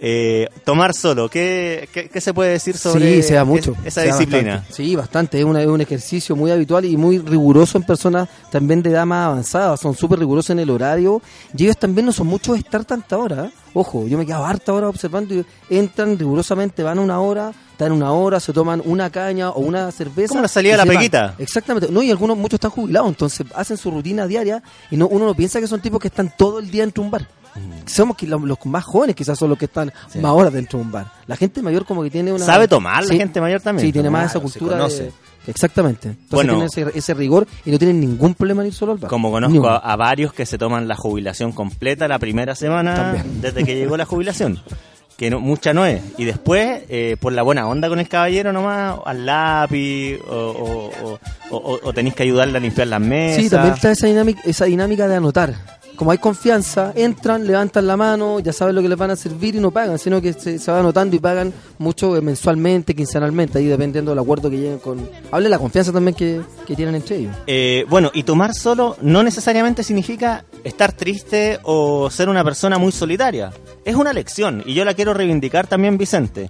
Eh, tomar solo, ¿qué, qué, qué se puede decir sobre sí, se da mucho. es- esa se da disciplina? bastante. Sí, bastante. Es, una- es un ejercicio muy habitual y muy riguroso en personas también de edad más avanzada. Son súper rigurosos en el horario. Y ellos también no son muchos de estar tanta hora. ¿eh? Ojo, yo me quedo harta hora observando y entran rigurosamente, van una hora, están una hora, se toman una caña o una cerveza. Como la salida de la peguita. Exactamente. No, y algunos, muchos están jubilados, entonces hacen su rutina diaria y no, uno no piensa que son tipos que están todo el día dentro de un bar. Mm. Somos que los, los más jóvenes quizás son los que están más horas dentro de un bar. La gente mayor como que tiene una... ¿Sabe tomar la gente mayor también? Sí, tiene más esa cultura. de- Exactamente. Entonces Bueno. tienen ese, ese rigor y no tienen ningún problema en ir solo al bar. Como conozco a, a varios que se toman la jubilación completa la primera semana También. desde que llegó la jubilación. Que no, mucha no es. Y después, eh, por la buena onda con el caballero nomás, al lápiz, o, o, o- o- o tenéis que ayudarle a limpiar las mesas. Sí, también está esa dinámica, esa dinámica de anotar. Como hay confianza, entran, levantan la mano, ya saben lo que les van a servir y no pagan, sino que se, se va anotando y pagan mucho eh, mensualmente, quincenalmente, ahí dependiendo del acuerdo que lleguen con... Hable de la confianza también que, que tienen entre ellos. Eh, bueno, y tomar solo no necesariamente significa estar triste o ser una persona muy solitaria. Es una lección y yo la quiero reivindicar también, Vicente.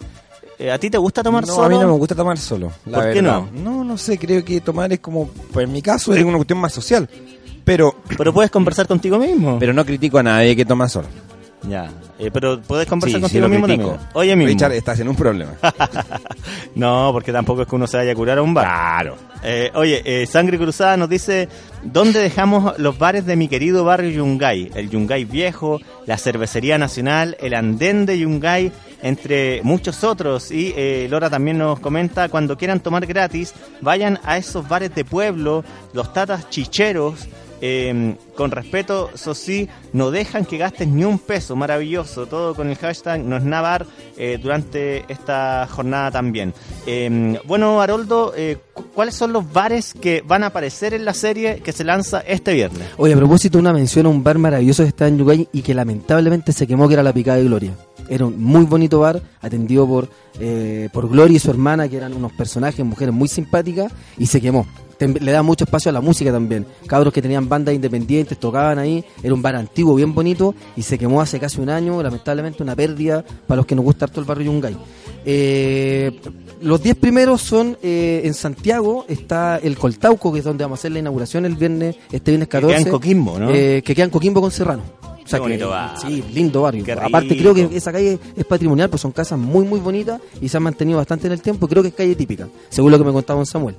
Eh, ¿A ti te gusta tomar no, solo? a mí no me gusta tomar solo. La ¿Por qué verdad. No, no sé, creo que tomar es como, pues en mi caso es una cuestión más social. Pero, Pero puedes conversar contigo mismo. pero no critico a nadie que toma solo. Ya, eh, pero puedes conversar Sí, contigo mismo critico. también. Oye mismo. Richard, estás en un problema. no, porque tampoco es que uno se vaya a curar a un bar. Claro. oye, eh, Sangre Cruzada nos dice, ¿dónde dejamos los bares de mi querido barrio Yungay? El Yungay Viejo, la Cervecería Nacional, el Andén de Yungay, entre muchos otros. Y eh, Lora también nos comenta, cuando quieran tomar gratis, vayan a esos bares de pueblo, los tatas chicheros, Eh, con respeto, eso sí, no dejan que gastes ni un peso. Maravilloso. Todo con el hashtag no es navar eh, durante esta jornada también. Eh, bueno, Haroldo, eh, cu- ¿cuáles son los bares que van a aparecer en la serie que se lanza este viernes? Oye, a propósito, una mención a un bar maravilloso que está en Yugay y que lamentablemente se quemó, que era la Picada de Gloria. Era un muy bonito bar, atendido por, eh, por Gloria y su hermana, que eran unos personajes, mujeres muy simpáticas, y se quemó. Le da mucho espacio a la música también. Cabros que tenían bandas independientes, tocaban ahí. Era un bar antiguo, bien bonito, y se quemó hace casi un año. Lamentablemente, una pérdida para los que nos gusta harto el barrio Yungay. Eh, los 10 primeros son eh, en Santiago, está el Coltauco, que es donde vamos a hacer la inauguración el viernes, este viernes Que 14. queda en Coquimbo, ¿no? Eh, que queda en Coquimbo con Serrano. O sea Qué que- bonito barrio. Sí, lindo barrio. Qué Aparte rico. creo que esa calle es patrimonial, pues son casas muy muy bonitas y se han mantenido bastante en el tiempo. Creo que es calle típica, según lo que me contaba Samuel.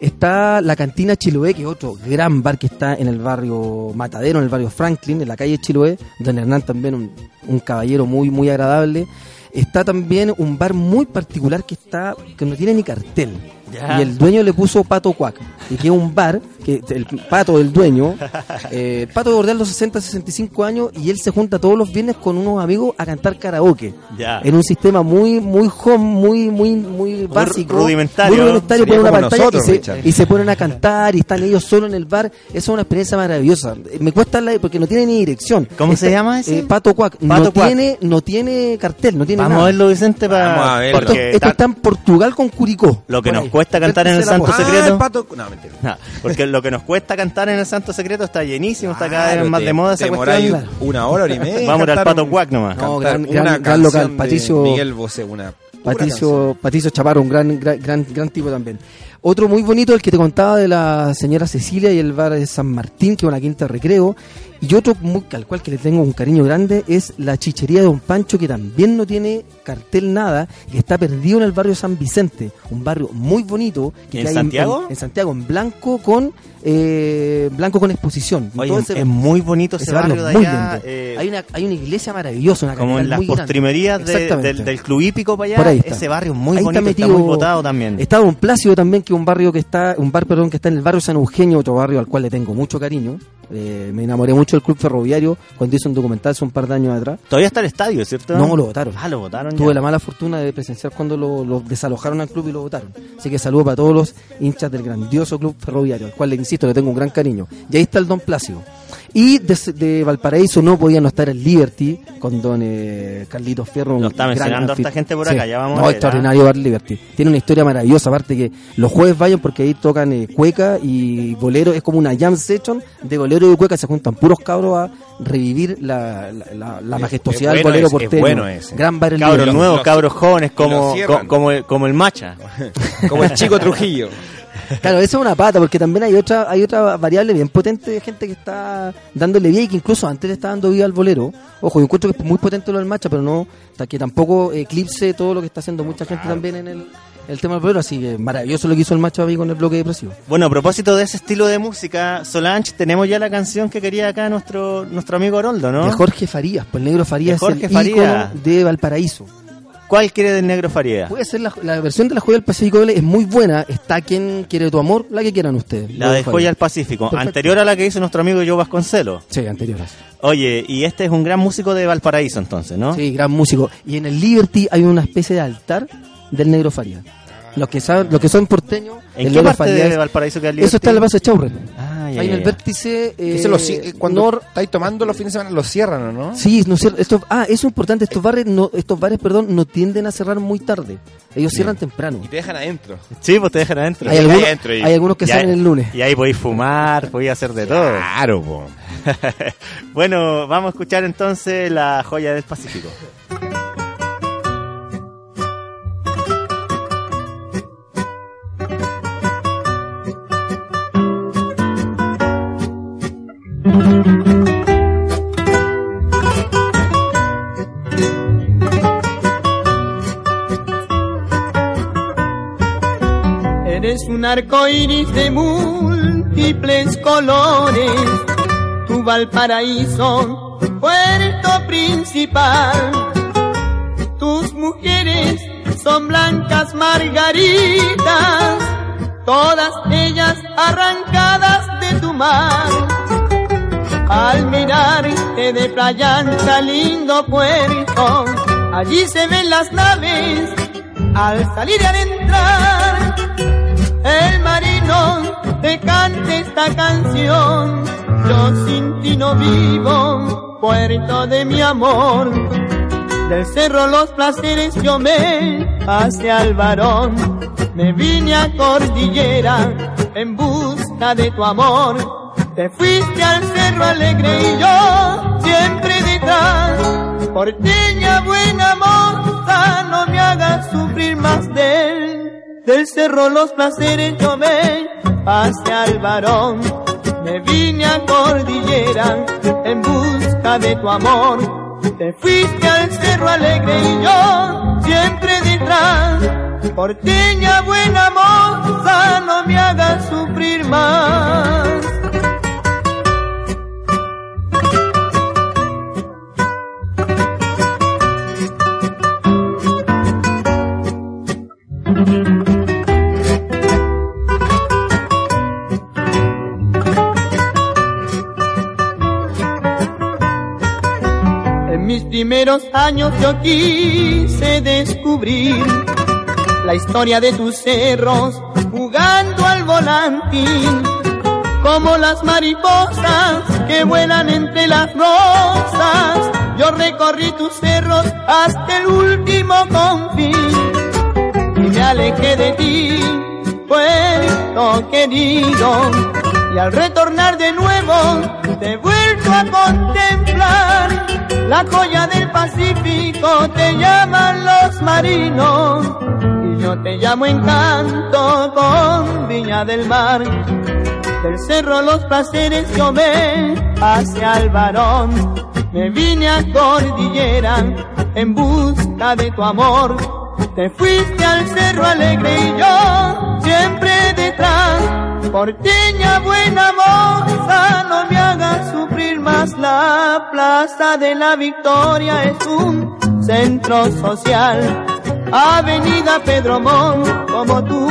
Está la cantina Chiloé, que es otro gran bar que está en el barrio Matadero, en el barrio Franklin, en la calle Chiloé. Don Hernán también un, un caballero muy muy agradable. Está también un bar muy particular que está que no tiene ni cartel. Ya. Y el dueño le puso Pato Cuac. Y que es un bar, que el pato del dueño, eh, el pato bordea los 60, 65 años y él se junta todos los viernes con unos amigos a cantar karaoke. Ya. En un sistema muy, muy home, muy, muy, muy básico. rudimentario. Muy rudimentario, Sería ponen una pantalla nosotros, y, se, Richard. y se ponen a cantar y están ellos solos en el bar. Eso es una experiencia maravillosa. Me cuesta la, porque no tiene ni dirección. ¿Cómo se llama ese? eh, Pato Cuac. Pato no, Cuac. Tiene, no tiene cartel, no tiene Vamos nada. a verlo, Vicente, para... Vamos a verlo. Esto, esto está en Portugal con Curicó. Lo que nos ahí. Cuesta cantar en el Santo. Ah, Secreto. No, mentira. Nah, porque lo que nos cuesta cantar en el Santo Secreto está llenísimo, está cada vez más de moda esa cuestión. Una hora, hora y media. Vamos al Pato Cuac nomás. No, gran- local, Patricio- Miguel Bosé, una. Patricio, Patricio Chaparro, un gran, gran, gran, gran tipo también. Otro muy bonito, el que te contaba de la señora Cecilia y el bar de San Martín, que es una quinta de recreo. Y otro muy, al cual que le tengo un cariño grande es la chichería de Don Pancho, que también no tiene cartel nada, que está perdido en el barrio San Vicente, un barrio muy bonito. Que ¿En Santiago? En, en Santiago, en blanco con eh, blanco con exposición. Oye, Todo ese- es muy bonito ese, ese barrio de muy allá. lindo. eh, hay, una, hay una iglesia maravillosa, una como en las muy postrimerías de- del, del club hípico para allá. Ese barrio es muy Ahí bonito, está, muy votado también. Está Don Plácido también, que es un barrio que está, un bar, perdón, que está en el barrio San Eugenio, otro barrio al cual le tengo mucho cariño. Eh, me enamoré mucho del club ferroviario cuando hice un documental hace un par de años atrás. Todavía está el estadio, ¿cierto? No, lo votaron. Ah, lo votaron Tuve ya. la mala fortuna de presenciar cuando lo, lo desalojaron al club y lo votaron. Así que saludo para todos los hinchas del grandioso club ferroviario, al cual le insisto, le tengo un gran cariño. Y ahí está el Don Plácido. Y de, de Valparaíso no podía no estar el Liberty con Don eh, Carlitos Fierro. Lo está mencionando harta gente por Sí. acá, ya vamos No, a ver, extraordinario Bar Liberty. Tiene una historia maravillosa, aparte que los jueves vayan porque ahí tocan eh, cueca y bolero, es como una jam session de bolero y cueca, se juntan puros cabros a revivir la, la, la- la Es- majestuosidad es del bueno bolero ese, es porteño. bueno ese. Gran bar el Cabros nuevos, cabros jóvenes, como, los cierran. co- como, el, como el Macha. Como el chico Trujillo. Claro, eso es una pata, porque también hay otra hay otra variable bien potente de gente que está dándole vida y que incluso antes le está dando vida al bolero. Ojo, yo encuentro que es muy potente lo del macha, pero no que tampoco eclipse todo lo que está haciendo mucha gente también en el, el tema del bolero. Así que maravilloso lo que hizo el macho ahí con el bloque depresivo. Bueno, a propósito de ese estilo de música, Solange, tenemos ya la canción que quería acá nuestro nuestro amigo Haroldo, ¿no? De Jorge Farías, pues el negro Farías De Jorge es el Farías. ícono de Valparaíso. ¿Cuál quiere del Negro Faría? Puede ser la, la versión de la joya del Pacífico es muy buena. Está quien quiere tu amor, la que quieran ustedes. La de Joya al Pacífico, Perfecto. anterior a la que hizo nuestro amigo Joe Vasconcelos. Sí, anteriores. Oye, y este es un gran músico de Valparaíso entonces, ¿no? Sí, gran músico. Y en el Liberty hay una especie de altar del negro Farías. Los que saben, los que son porteños, ¿En el qué parte de Valparaíso el Eso está en la de Chaurre. Ah, ya, Ahí en el ya. vértice. eh, lo ci- cuando nor- estáis tomando los fines de semana, los cierran, ¿o no? Sí, no cierra- esto, ah, eso es importante. Estos bares, no, estos bares, perdón, no tienden a cerrar muy tarde. Ellos cierran temprano. Y te dejan adentro. Sí, pues te dejan adentro. Hay algunos, adentro y- hay algunos que Y ahí- salen el lunes. Y ahí podéis fumar, podéis hacer de todo. Claro, po. bueno, vamos a escuchar entonces la joya del Pacífico. Un arco iris de múltiples colores, tu Valparaíso, puerto principal. Tus mujeres son blancas margaritas, todas ellas arrancadas de tu mar. al mirarte de playa lindo puerto. Allí se ven las naves al salir y al entrar. El marino te canta esta canción. Yo sin ti no vivo, puerto de mi amor. Del cerro los placeres yo me pasé al varón. Me vine a cordillera en busca de tu amor te fuiste al cerro alegre y yo siempre detrás. Porteña buena moza, no me hagas sufrir más de él. Del cerro los placeres yo me pasé al varón. Me vine a cordillera en busca de tu amor. Te fuiste al cerro alegre y yo siempre detrás. Porteña buena moza, no me hagas sufrir más. Mis primeros años yo quise descubrir la historia de tus cerros jugando al volantín como las mariposas que vuelan entre las rosas. Yo recorrí tus cerros hasta el último confín me alejé de ti, puerto querido, y al retornar de nuevo te he a contemplar. La joya del Pacífico te llaman los marinos, y yo te llamo encanto con Viña del Mar. Del cerro los placeres yo me hacia el varón, me vine a cordillera en busca de tu amor te fuiste al cerro alegre y yo siempre detrás. Porteña buena moza, no me hagas sufrir más. La plaza de la Victoria es un centro social. Avenida Pedro Montt, como tú,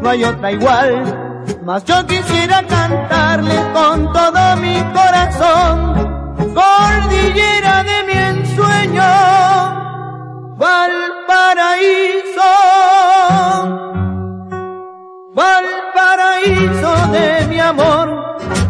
no hay otra igual. Mas yo quisiera cantarle con todo mi corazón, cordillera de mi ensueño Valparaíso, Valparaíso de mi amor.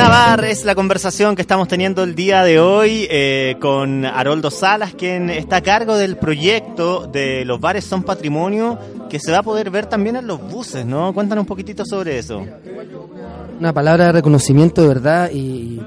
Navar es la conversación que estamos teniendo el día de hoy eh, con Haroldo Salas, quien está a cargo del proyecto de Los Bares Son Patrimonio, que se va a poder ver también en los buses, ¿no? Cuéntanos un poquitito sobre eso. Una palabra de reconocimiento de verdad y,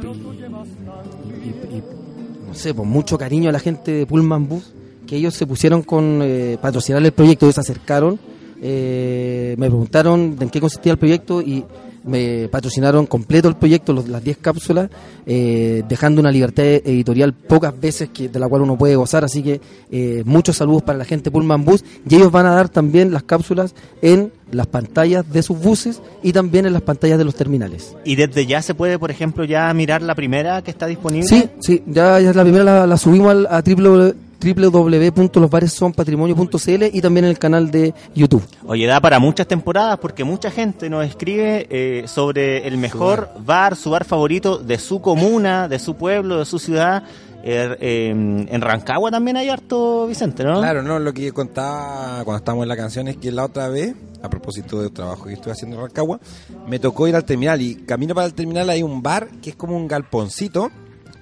no sé, con mucho cariño a la gente de Pullman Bus, que ellos se pusieron con eh, patrocinar el proyecto, ellos se acercaron, eh, me preguntaron en qué consistía el proyecto y me patrocinaron completo el proyecto, las 10 cápsulas, eh, dejando una libertad editorial pocas veces que, de la cual uno puede gozar. Así que eh, muchos saludos para la gente Pullman Bus. Y ellos van a dar también las cápsulas en las pantallas de sus buses y también en las pantallas de los terminales. ¿Y desde ya se puede, por ejemplo, ya mirar la primera que está disponible? Sí, sí, ya, ya la primera la, subimos al, a triple www.losbaresonpatrimonio.cl y también en el canal de YouTube. Oye, da para muchas temporadas porque mucha gente nos escribe eh, sobre el mejor bar. su bar favorito de su comuna, de su pueblo, de su ciudad. Er, em, en Rancagua también hay harto, Vicente, ¿no? Claro, no, lo que contaba cuando estábamos en la canción es que la otra vez, a propósito del trabajo que estuve haciendo en Rancagua, me tocó ir al terminal y camino para el terminal hay un bar que es como un galponcito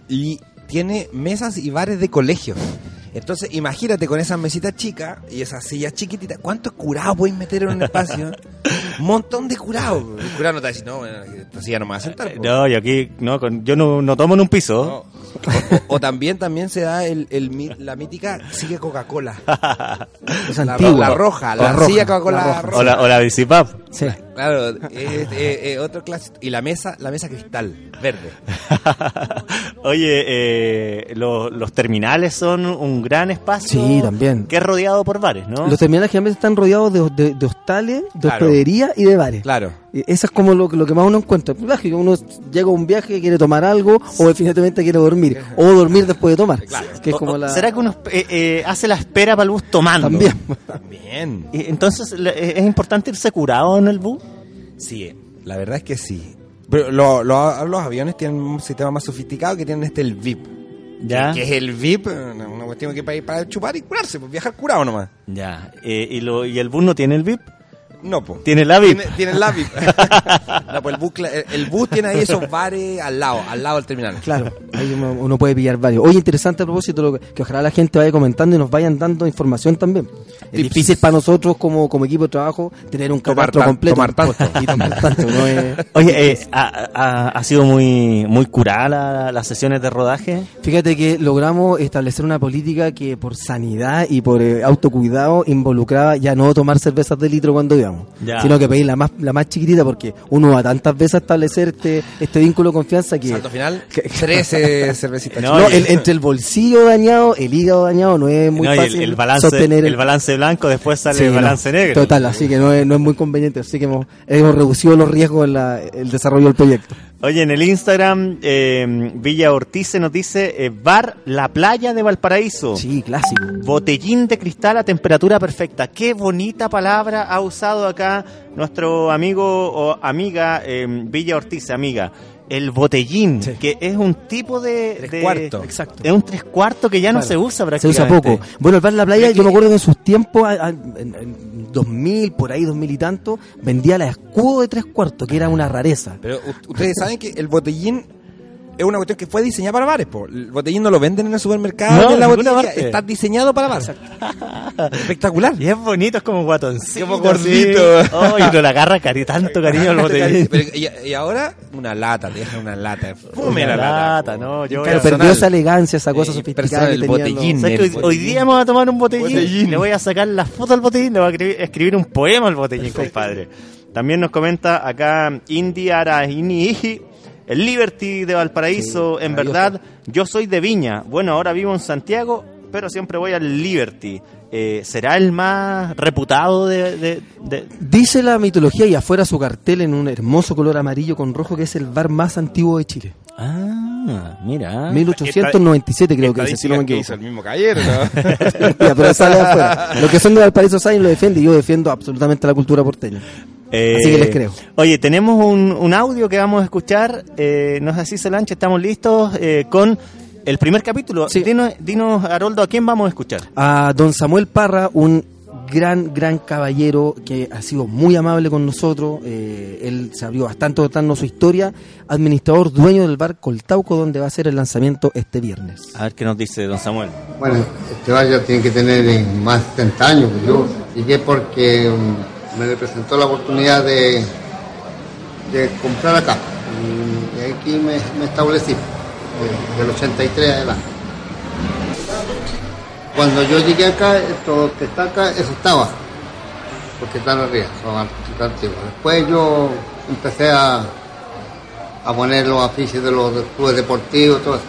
y tiene mesas y bares de colegio. Entonces, imagínate con esas mesitas chicas y esas sillas chiquititas, ¿cuántos curados puedes meter en un espacio? un montón de curados. El curado no te va a decir, no, esta silla no me va a sentar. No, yo aquí, no, yo no, tomo en un piso. O, también también se da el, la mítica sigue Coca-Cola. la, la, roja, la, silla Coca-Cola O la, o la Sí. Claro, otro clásico. Y la mesa, la mesa cristal, verde. Oye, eh, lo- los terminales son un gran espacio. Sí, también. Que es rodeado por bares, ¿no? Los terminales generalmente están rodeados de, de- de hostales, de Claro. hospedería y de bares. Claro. Eso es como lo, lo que más uno encuentra. Lógico, uno llega a un viaje, quiere tomar algo, o definitivamente quiere dormir, o dormir después de tomar. Que es O- como o- la... ¿Será que uno eh, eh, hace la espera para el bus tomando? También. También. Y entonces, le- eh, ¿es importante irse curado en el bus? Sí, la verdad es que sí. Pero lo- lo- los aviones tienen un sistema más sofisticado que tienen este, el VIP. Ya. Que es el VIP, una una cuestión que para ir para chupar y curarse, pues viajar curado nomás. Ya. Eh, y, lo, ¿Y el bus no tiene el VIP? No, pues. Tiene la VIP. Tiene, tiene la VIP. no, pues el bus, cla- el, el bus tiene ahí esos bares al lado, al lado del terminal. Claro, ahí uno, uno puede pillar varios. Oye, interesante a propósito, lo que, que ojalá la gente vaya comentando y nos vayan dando información también. Es Tips. difícil para nosotros como, como equipo de trabajo tener un catastro completo. tomar tanto. Y tomar tanto, ¿no? Es- Oye, eh, ha, ha- ha sido muy muy curada la- las sesiones de rodaje. Fíjate que logramos establecer una política que por sanidad y por eh, autocuidado involucraba ya no tomar cervezas de litro cuando íbamos, Ya. sino que pedir la más, la más chiquitita porque uno va tantas veces a establecer este, este vínculo de confianza que... Salto final, 13 cervecitas. No, No, y- el- entre el bolsillo dañado, el hígado dañado, no es muy No, fácil el, el balance, sostener el balance blanco, después sale Sí, el no, balance negro. Total, así que no es, no es muy conveniente. Así que hemos, hemos reducido los riesgos en la- el desarrollo del proyecto. Oye, en el Instagram, eh, Villa Ortiz nos dice eh, Bar La Playa de Valparaíso. Sí, clásico. Botellín de cristal a temperatura perfecta. Qué bonita palabra ha usado acá nuestro amigo o amiga eh, Villa Ortiz, amiga. El botellín, Sí. que es un tipo de... Tres de- cuartos. Exacto. Es un tres cuartos que ya no se usa Se prácticamente. usa poco. Bueno, el bar La Playa, yo me acuerdo que en sus tiempos, en, en 2000, por ahí, 2000 y tanto, vendía la escudo de tres cuartos, que era una rareza. Pero u- ustedes saben que el botellín es una cuestión que fue diseñada para bares. po. El botellín no lo venden en el supermercado, No, en la botella. Está diseñado para bares. Espectacular. Y es bonito, es como guatoncito. Como gordito. así. Oh, y le agarra cari, tanto cariño al botellín. Pero, y, y ahora, una lata, te dejan una lata. Fume Una la lata. lata, no, yo Pero Personal. perdió esa elegancia, esa cosa Eh, sofisticada que el botellín. ¿Sabes que hoy, el hoy día vamos a tomar un botellín? Botellín. Le voy a sacar la foto al botellín, le voy a escribir, escribir un poema al botellín, compadre. También nos comenta acá Indy Arainihi, el Liberty de Valparaíso. en verdad, yo soy de Viña. Bueno, ahora vivo en Santiago, pero siempre voy al Liberty. Eh, ¿Será el más reputado de, de- de- Dice la mitología y afuera su cartel en un hermoso color amarillo con rojo que es el bar más antiguo de Chile. Ah, mira. 1897 creo que dice, si no me que hizo el mismo caballero, ¿no? Ya, pero sale de afuera. Los que son de Valparaíso saben lo defiende y yo defiendo absolutamente la cultura porteña. Eh, Así que les creo. Oye, tenemos un, un audio que vamos a escuchar. Eh, no sé si Solange, estamos listos eh, con el primer capítulo. Sí. Dinos, dinos, Haroldo, ¿a quién vamos a escuchar? A don Samuel Parra, un gran, gran caballero que ha sido muy amable con nosotros. eh, él se abrió bastante contando su historia. Administrador, dueño del bar Coltauco, donde va a ser el lanzamiento este viernes. A ver qué nos dice don Samuel. Bueno, este bar ya tiene que tener eh, más de 70 años. Yo llegué porque mm, me representó la oportunidad de, de comprar acá. Y, aquí me, establecí, del 83 adelante. Cuando yo llegué acá, esto que está acá, eso estaba, porque están arriba, son antiguos. Después yo empecé a, a poner los afiches de los clubes deportivos, todo eso.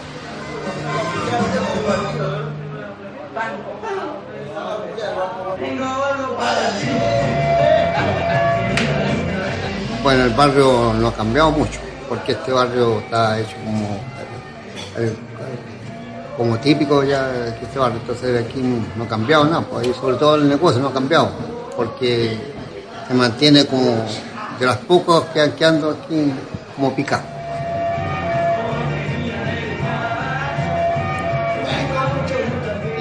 Bueno, el barrio no ha cambiado mucho, porque este barrio está hecho como, eh, como típico ya de este barrio, entonces aquí no ha cambiado nada, pues, y sobre todo el negocio no ha cambiado, porque se mantiene como de las pocas que, que ando aquí como picado.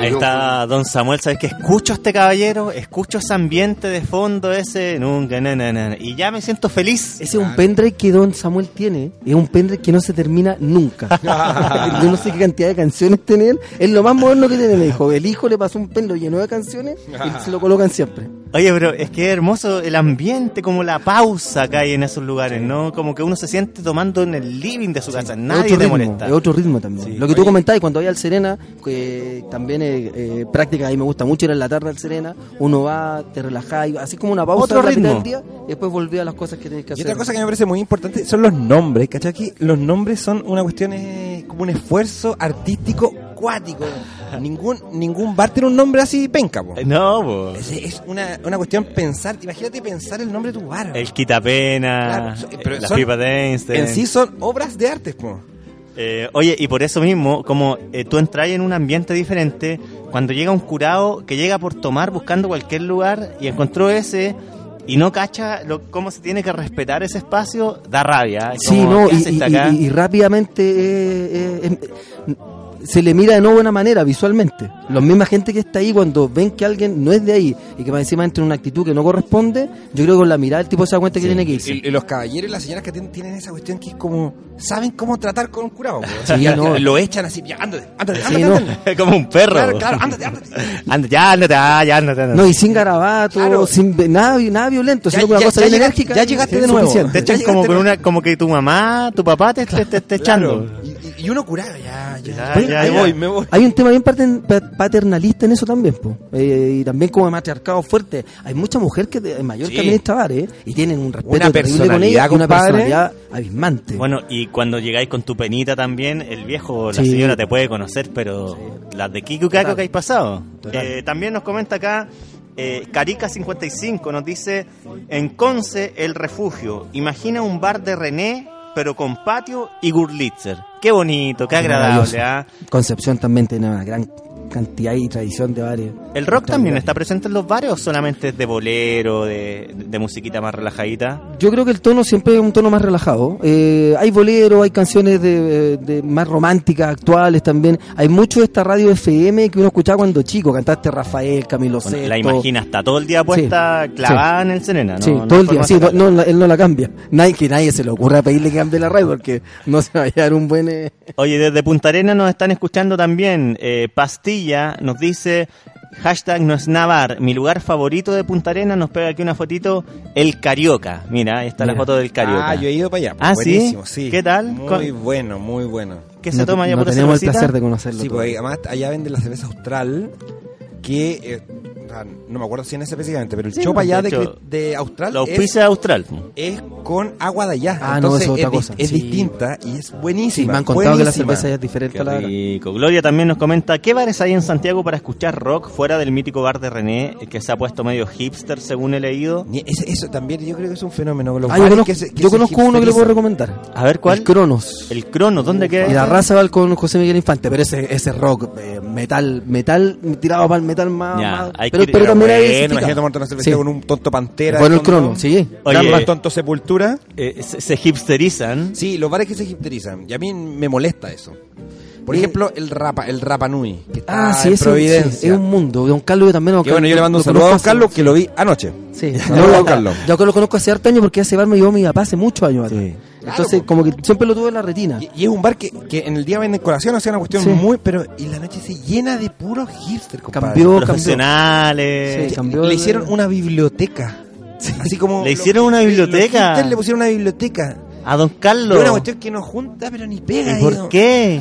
Ahí está don Samuel, ¿sabes que Escucho a este caballero, escucho ese ambiente de fondo, ese... Nunca, na, na, na, y ya me siento feliz. Ese es un pendrive que Don Samuel tiene. Es un pendrive que no se termina nunca. Yo no sé qué cantidad de canciones tiene él. Es lo más moderno que tiene, me dijo. El hijo le pasó un pendrive lleno de canciones y se lo colocan siempre. Oye, pero es que es hermoso el ambiente, como la pausa que hay en esos lugares, ¿no? Como que uno se siente tomando en el living de su casa, nadie otro te ritmo, molesta. Es otro ritmo también. Sí. Lo que tú comentabas cuando vaya al Serena, que también es eh, práctica, a mí me gusta mucho ir en la tarde al Serena, uno va, te relajas, y así como una pausa Otro ritmo. del día, y después volví a las cosas que tienes que Y hacer. otra cosa que me parece muy importante son los nombres, ¿cachai? Aquí los nombres son una cuestión eh, como un esfuerzo artístico cuático. ningún, ningún bar tiene un nombre así penca, po. No, po. Es, es una, una cuestión pensar, imagínate pensar el nombre de tu bar. El quitapena, Claro, so- pero la son- pipa de Einstein. En sí son obras de arte, po. Eh, oye, y por eso mismo, como eh, tú entras en un ambiente diferente, cuando llega un curado que llega por tomar buscando cualquier lugar y encontró ese y no cacha lo, cómo se tiene que respetar ese espacio, da rabia. Sí, no, ¿qué y, haces y- acá? y- y rápidamente eh, eh, eh, se le mira de no buena manera visualmente. La misma gente que está ahí cuando ven que alguien no es de ahí y que más encima entra en una actitud que no corresponde, yo creo que con la mirada el tipo se da cuenta que tiene que irse. Y, y los caballeros y las señoras que tienen, tienen esa cuestión que es como saben cómo tratar con un curado. Sí, ya- no. Lo echan así, ya, ándate, ándate, Sí, ándate, no. ándate. como un perro. Claro, claro, ándate, ándate. Ya, ándate, ah, ya, ándate, ándate. No, y sin garabato, Claro. sin nada, nada violento, Ya- sino que una cosa ya bien llegaste- enérgica. ya llegaste de nuevo. Te echan como como que tu mamá, tu papá te, te, te, te echando. Y, uno curado, ya, ya, Ya, ya, voy, me voy. Hay un tema bien paternalista en eso también, po. Eh, y también como de matriarcado fuerte. Hay mucha mujer que es mayor Sí. que administra bares, ¿eh? y tienen un respeto Una terrible con ella una personalidad abismante. Bueno, y cuando llegáis con tu penita también, el viejo la Sí. señora te puede conocer, pero las de Kiku Kako que hay pasado. Eh, también nos comenta acá, eh, Carica55 nos dice, en Conce, el refugio, imagina un bar de René, pero con patio y Gurlitzer. Qué bonito, qué agradable. ¿ah? Concepción también tiene una gran cantidad y tradición de bares. ¿El rock también está presente en los bares o solamente es de bolero, de, de musiquita más relajadita? Yo creo que el tono siempre es un tono más relajado. Eh, hay boleros, hay canciones de, de más románticas, actuales también. Hay mucho de esta radio FM que uno escuchaba cuando chico. Cantaste Rafael, Camilo Bueno, Sesto. la imagina, está todo el día puesta Sí, clavada en el Serena, ¿no? Sí, No todo el día. Sí, no, no, él no la cambia. Nadie, que nadie se le ocurra pedirle que cambie la radio porque no se vaya a dar un buen... eh, Oye, desde Punta Arena nos están escuchando también. Eh, Pastilla nos dice, hashtag no es Navar, mi lugar favorito de Punta Arena, nos pega aquí una fotito, el Carioca. Mira, ahí está la foto del Carioca. Ah, yo he ido para allá. Ah, ¿sí? Buenísimo, sí. ¿Qué tal? Muy Con- bueno, muy bueno. ¿Qué se no, toma ya no por tenemos el placer de conocerlo. Sí, porque además allá venden la cerveza austral que... eh, sea, no me acuerdo si en ese específicamente, pero el Sí, chopa allá de de, austral La es, auspicia austral. es con agua de allá. Ah, no, Entonces eso es otra cosa. es Sí. distinta y es buenísima. Sí, me han contado que la cerveza ya es diferente a la rico. Gloria también nos comenta, ¿qué bares hay en Santiago para escuchar rock fuera del mítico bar de René, que se ha puesto medio hipster según he leído? Eso también yo creo que es un fenómeno. los Ah, yo conozco, que se- que yo se conozco uno que le puedo recomendar. A ver, ¿cuál? El Cronos. El Crono, ¿dónde queda? Y la raza va con José Miguel Infante, pero ese, ese rock, eh, metal, metal, tirado para el metal más. Ya, más- hay pero, que- pero pero también hay Bueno, imagínate tomarte una cerveza Sí. con un tonto pantera. Bueno, el. Crono, sí. Oye, más tonto sepultura. eh, se, se hipsterizan. Sí, los bares que se hipsterizan. Y a mí me molesta eso. Por Eh, ejemplo, el Rapa, el Rapa Nui, que está Ah, sí, en Providencia. sí, es un mundo. Don Carlos yo también. Don Que bueno, yo le mando un lo saludo a Don conozco hace- Carlos, que lo vi anoche. Sí, Saludos a Don Carlos. Yo que lo conozco hace harto años porque ese bar me llevó mi papá hace muchos años atrás. Sí. Entonces, como que siempre lo tuve en la retina. Y, y es un bar que, que en el día venden colación, o sea, una cuestión Sí. muy... Pero y la noche se llena de puros hipster, compadre. Cambió, cambió. Profesionales. Sí, cambió Le de- hicieron una biblioteca. Así como... ¿Le los hicieron una biblioteca? Los hipster le pusieron una biblioteca. A Don Es Carlos. una cuestión que no junta, pero ni pega. ¿Y por qué?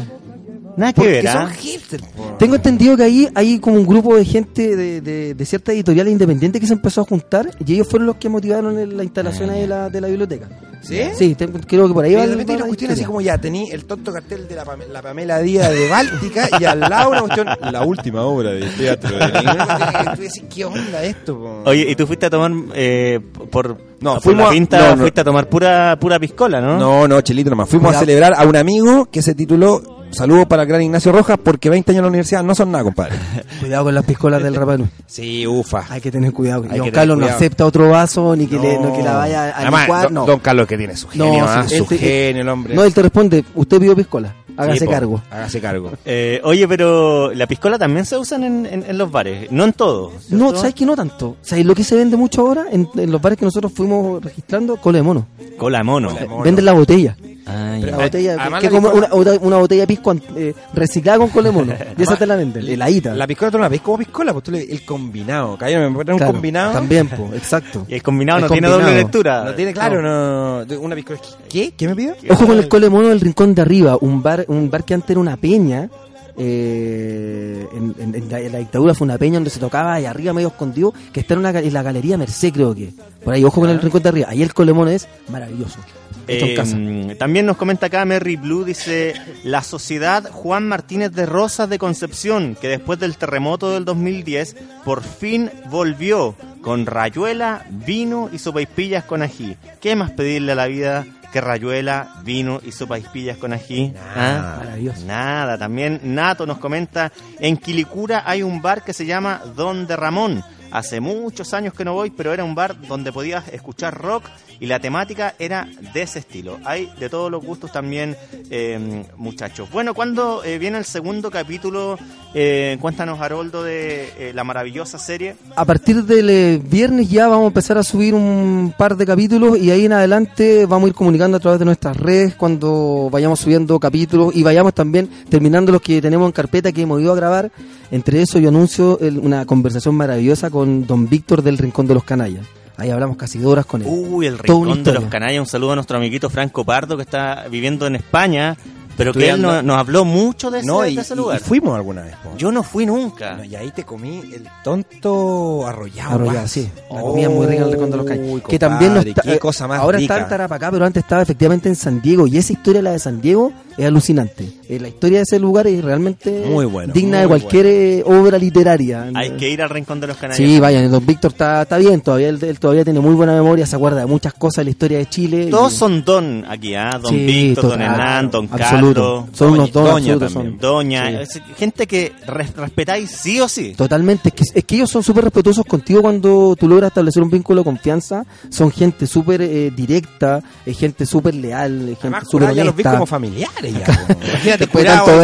Nada que ver, son ¿ah? hipster, po. Tengo entendido que ahí hay como un grupo de gente de, de, de ciertas editoriales independientes que se empezó a juntar y ellos fueron los que motivaron el- la instalación ahí de la, de la biblioteca. ¿Sí? Sí, tengo- creo que por ahí Y va de repente hay una la cuestión así como ya, tení el tonto cartel de la, la Pamela Díaz de Báltica y al lado una cuestión, la última obra de teatro. de- que decís, ¿qué onda esto? po? Oye, ¿y tú fuiste a tomar eh, por, No, por fuimos la a- pinta, no, no. fuiste a tomar pura pura piscola, ¿no? No, no, Chelito nomás. Fuimos Cuidado. a celebrar a un amigo que se tituló Saludos para el gran Ignacio Rojas porque 20 años en la universidad no son nada, compadre. Cuidado con las piscolas del Rapanui. Sí, ufa. Hay que tener cuidado. Hay Don que tener Carlos no cuidado. acepta otro vaso ni que, le, no que la vaya a Además, licuar. don, No, don Carlos que tiene su No, genio, ah, sí, su él te- genio el hombre. no, él te responde, usted pidió piscola, hágase Sí, po, cargo. Hágase cargo. Eh, oye, pero la piscola también se usan en, en- en los bares, no en todos. No, ¿cierto? ¿sabes que no tanto? ¿Sabes lo que se vende mucho ahora en, en los bares que nosotros fuimos registrando? Cola de mono. Cola de mono. Cola de mono. Venden la botella. Ah, Pero-. La botella, además que como una, piscola- una, una botella de pisco eh, reciclada con cola de mono. Y esa te la venden, heladita. La piscola tú no la ves como piscola, pues tú le el combinado. Caballero, me ponen un Claro, combinado. También, po, exacto. Y el combinado El no tiene combinado. doble lectura. No tiene claro, no. Una piscola. ¿Qué? ¿Qué me pidió? Ojo con el cole mono del rincón de arriba, un bar, un bar que antes era una peña, eh, en, en- en la, en la dictadura fue una peña donde se tocaba ahí arriba medio escondido, que está en, una, ga- en la galería Merced creo que. Por ahí, ojo con el rincón de arriba. Ahí el colemón es maravilloso. Hecho en Eh, casa. también nos comenta acá Mary Blue, dice, la sociedad Juan Martínez de Rosas de Concepción, que después del terremoto del 2010, por fin volvió con rayuela, vino y sopaipillas con ají. ¿Qué más pedirle a la vida que rayuela, vino y sopaipillas con ají? ¿Ah? Maravilloso. Nada, también Nato nos comenta, en Quilicura hay un bar que se llama Don de Ramón. Hace muchos años que no voy, pero era un bar donde podías escuchar rock y la temática era de ese estilo. Hay de todos los gustos también, eh, muchachos. Bueno, cuando viene el segundo capítulo, eh, cuéntanos, Haroldo, de eh, la maravillosa serie. A partir del eh, viernes ya vamos a empezar a subir un par de capítulos y ahí en adelante vamos a ir comunicando a través de nuestras redes cuando vayamos subiendo capítulos y vayamos también terminando los que tenemos en carpeta que hemos ido a grabar. Entre eso yo anuncio el- una conversación maravillosa con don Víctor del Rincón de los Canallas. Ahí hablamos casi dos horas con él. Uy, el Toda una rincón de los canallas. Un saludo a nuestro amiguito Franco Pardo que está viviendo en España, pero que él no- nos habló mucho de ese, No, de y, ese y- lugar. y fuimos alguna vez. po. Yo no fui nunca. Bueno, y ahí te comí el tonto arrollado. Arrollado, guas. sí. La comida muy rica en el Rincón de los. Uy, Que también no Qué eh, cosa más ahora rica. está en Tarapacá, pero antes estaba efectivamente en San Diego. Y esa historia, la de San Diego, es alucinante. Eh, la historia de ese lugar es realmente Muy bueno, digna de cualquier eh, obra literaria. Hay que ir al rincón de los canallas. Sí, vayan, don Víctor está, está bien todavía, él, él todavía tiene muy buena memoria, se acuerda de muchas cosas de la historia de Chile. Todos y- son don aquí, ¿ah? Don Sí, Víctor, don Hernán, don absoluto. Carlos, Son unos dones Doña absolutos, también. son. doña. Sí. es gente que res- respetáis sí o sí. Totalmente, es que, es que ellos son súper respetuosos contigo cuando tú logras establecer un vínculo de confianza. Son gente súper eh, directa, eh, gente súper leal, gente súper ya los honesta. como familiares. Imagínate,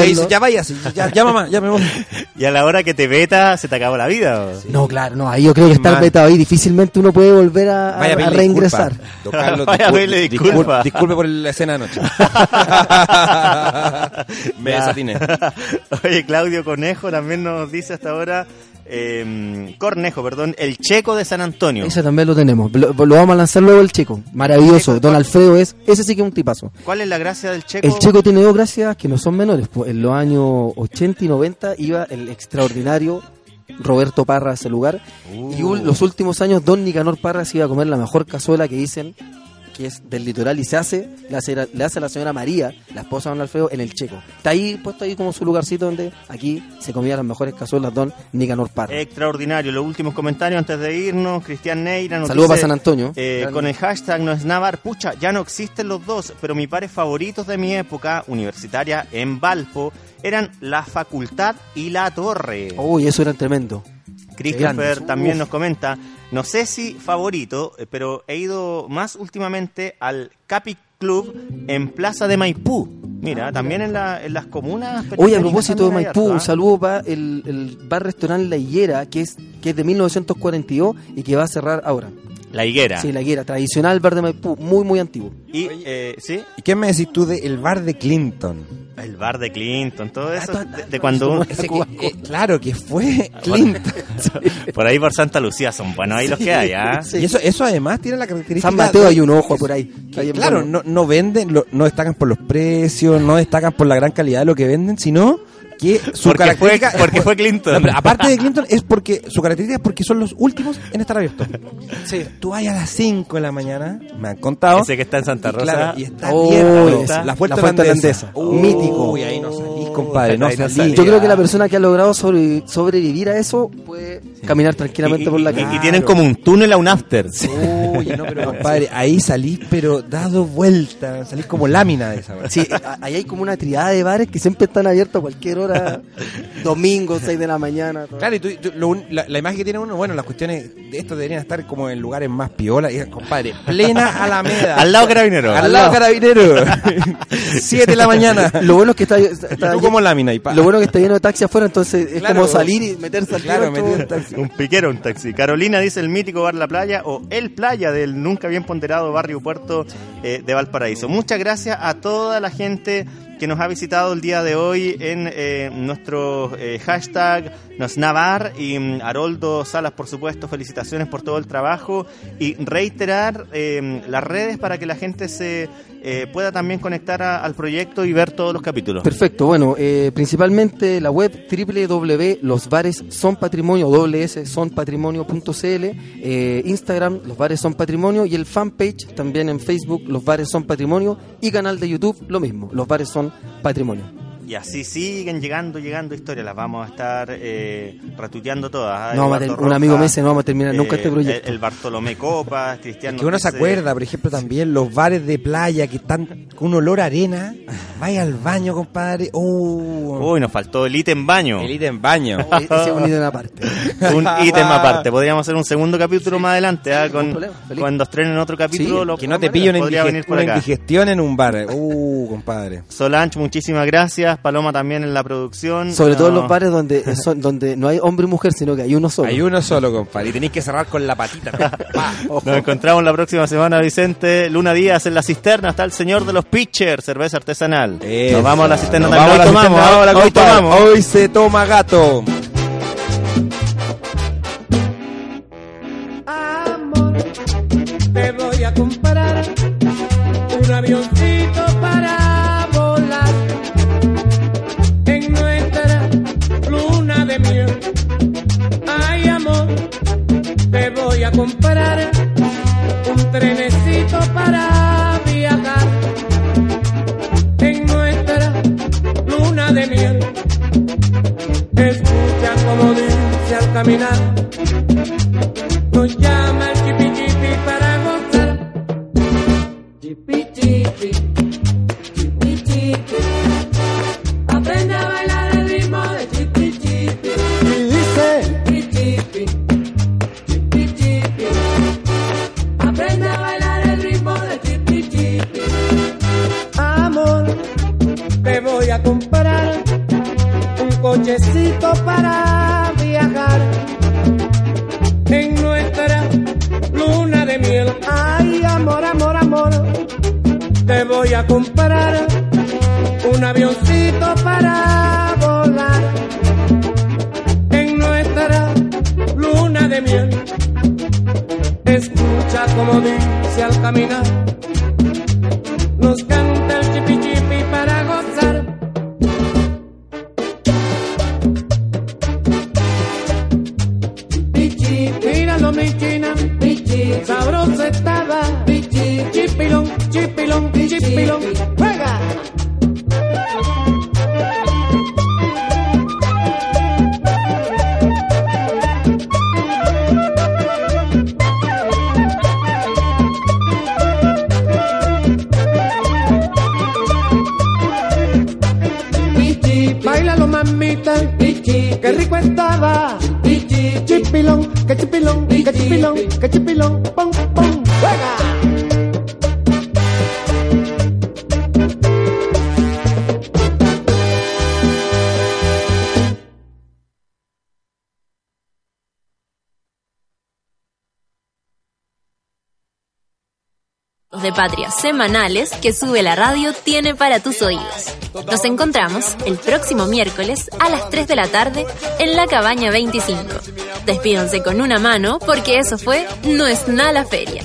dice, ya vayas, ya, ya mamá, ya me voy. Y a la hora que te veta, se te acabó la vida. ¿o? No, claro, no, ahí yo creo que Es está más- vetado ahí. Difícilmente uno puede volver a, Vaya reingresar. disculpa. Carlos, Vaya disculpa. Disculpe por la escena de anoche. me desatiné. Oye, Claudio Conejo también nos dice hasta ahora, eh, Cornejo, perdón, el checo de San Antonio. Ese también lo tenemos. Lo, lo vamos a lanzar luego el checo. Maravilloso. Checo, Don. Alfredo es, ese sí que es un tipazo. ¿Cuál es la gracia del checo? El checo tiene dos gracias que no son menores. Pues en los años 80 y 90 iba el extraordinario Roberto Parra a ese lugar. Y Uh. un- los últimos años Don Nicanor Parra se iba a comer la mejor cazuela que dicen que es del litoral y se hace, le hace, le hace a la señora María, la esposa de Don Alfredo, en el Checo. Está ahí, puesto ahí como su lugarcito donde aquí se comían las mejores cazuelas Don Nicanor Parra. Extraordinario. Los últimos comentarios antes de irnos. Cristian Neira nos Saludos para San Antonio. eh, con el hashtag no es Navar, pucha, ya no existen los dos, pero mis pares favoritos de mi época universitaria en Valpo eran la facultad y la torre. Uy, eso era tremendo. Christopher también Uf. nos comenta, no sé si favorito, eh, pero he ido más últimamente al Capi Club en Plaza de Maipú. Mira, también en, la- en las comunas. Oye, a propósito de Maipú, un ¿ah? saludo para el, el bar-restaurante La Higuera, que es, que es de 1942 y que va a cerrar ahora. La higuera. Sí, La Higuera, tradicional bar de Maipú, muy, muy antiguo. Y, eh, ¿sí? ¿Y qué me decís tú del bar de Clinton? El bar de Clinton, todo eso. Ah, de, de cuando uno- Ese que, eh, claro, que fue Clinton. por ahí por Santa Lucía son buenos ahí los que hay, ¿ah? Sí. Y eso, eso además tiene la característica. San Mateo de- hay un ojo por ahí. que, claro, Bueno. no, no venden, lo- no destacan por los precios, no destacan por la gran calidad de lo que venden, sino que su Porque fue, característica. porque fue Clinton. No, aparte de Clinton, es porque su característica es porque son los últimos en estar abiertos. Sí. Tú vas a las 5 de la mañana, me han contado. Ese que está en Santa y Rosa. claro, y está Oh, abierto. La fuente holandesa. Mítico. Uy, ahí no salís, compadre, no salís. salís. Yo creo que la persona que ha logrado sobre- sobrevivir a eso puede caminar tranquilamente y, por la calle. y tienen como un túnel a un after. Uy, no, pero compadre, ahí salís, pero dado vuelta, salís como lámina de esa. Sí, ahí hay como una triada de bares que siempre están abiertos a cualquier hora, domingo, 6 de la mañana. todo. Claro, y tú- tú- lo un- la, la imagen que tiene uno, bueno, las cuestiones de esto deberían estar como en lugares más piola. Y, compadre, plena Alameda. Al lado carabinero. Al lado carabinero. Siete de la mañana. Lo bueno es que está, está- está Tú como lámina y pa. lo bueno es que está lleno de taxi afuera, entonces es Claro. como salir y meterse al Claro, en todo. taxi. Un piquero, un taxi. Carolina dice el mítico bar La Playa o El Playa del nunca bien ponderado barrio Puerto eh, de Valparaíso. Muchas gracias a toda la gente que nos ha visitado el día de hoy en eh, nuestro eh, hashtag Nos Navar y mm, Haroldo Salas, por supuesto, felicitaciones por todo el trabajo y reiterar eh, las redes para que la gente se eh, pueda también conectar al proyecto y ver todos los capítulos. Perfecto, bueno, eh, principalmente la web www.losbaresonpatrimonio, doble S, sonpatrimonio.cl, eh, Instagram, Los Bares Son Patrimonio y el fanpage también en Facebook, Los Bares Son Patrimonio y canal de YouTube, lo mismo, Los Bares Son Patrimonio. Y así siguen llegando, llegando historias. Las vamos a estar eh, retuiteando todas. ¿ah? No vamos a Eduardo ter- un amigo me dice, no vamos a terminar nunca este proyecto. El, el Bartolomé Copas, Cristiano. Que uno se acuerda, por ejemplo, también los bares de playa que están con un olor a arena. Vaya al baño, compadre. Uh, Uy, nos faltó el ítem baño. el ítem baño. Ese es un ítem aparte. un ítem aparte. Podríamos hacer un segundo capítulo más adelante, ¿ah? con, problema, cuando estrenen otro capítulo. Sí, lo Que no te una acá. indigestión en un bar. Uh, compadre. Solange, muchísimas gracias. Paloma también en la producción. Sobre todo en los bares donde, son, donde no hay hombre y mujer, sino que hay uno solo. Hay uno solo, compadre. Y tenéis que cerrar con la patita. Pa. Nos encontramos la próxima semana, Vicente. Luna Díaz en la cisterna. Está el señor de los pitchers, cerveza artesanal. Eso. Nos vamos a la cisterna Nos vamos Hoy a la tomamos, cisterna. ahora Hoy hoy tomamos. Hoy se toma gato. Amor, te voy a comprar un avioncito a comprar un trenecito para viajar en nuestra luna de miel. Escucha como dice al caminar semanales que sube la radio tiene para tus oídos. Nos encontramos el próximo miércoles a las 3 de la tarde en la cabaña 25. Despídanse con una mano porque eso fue No es nada la feria.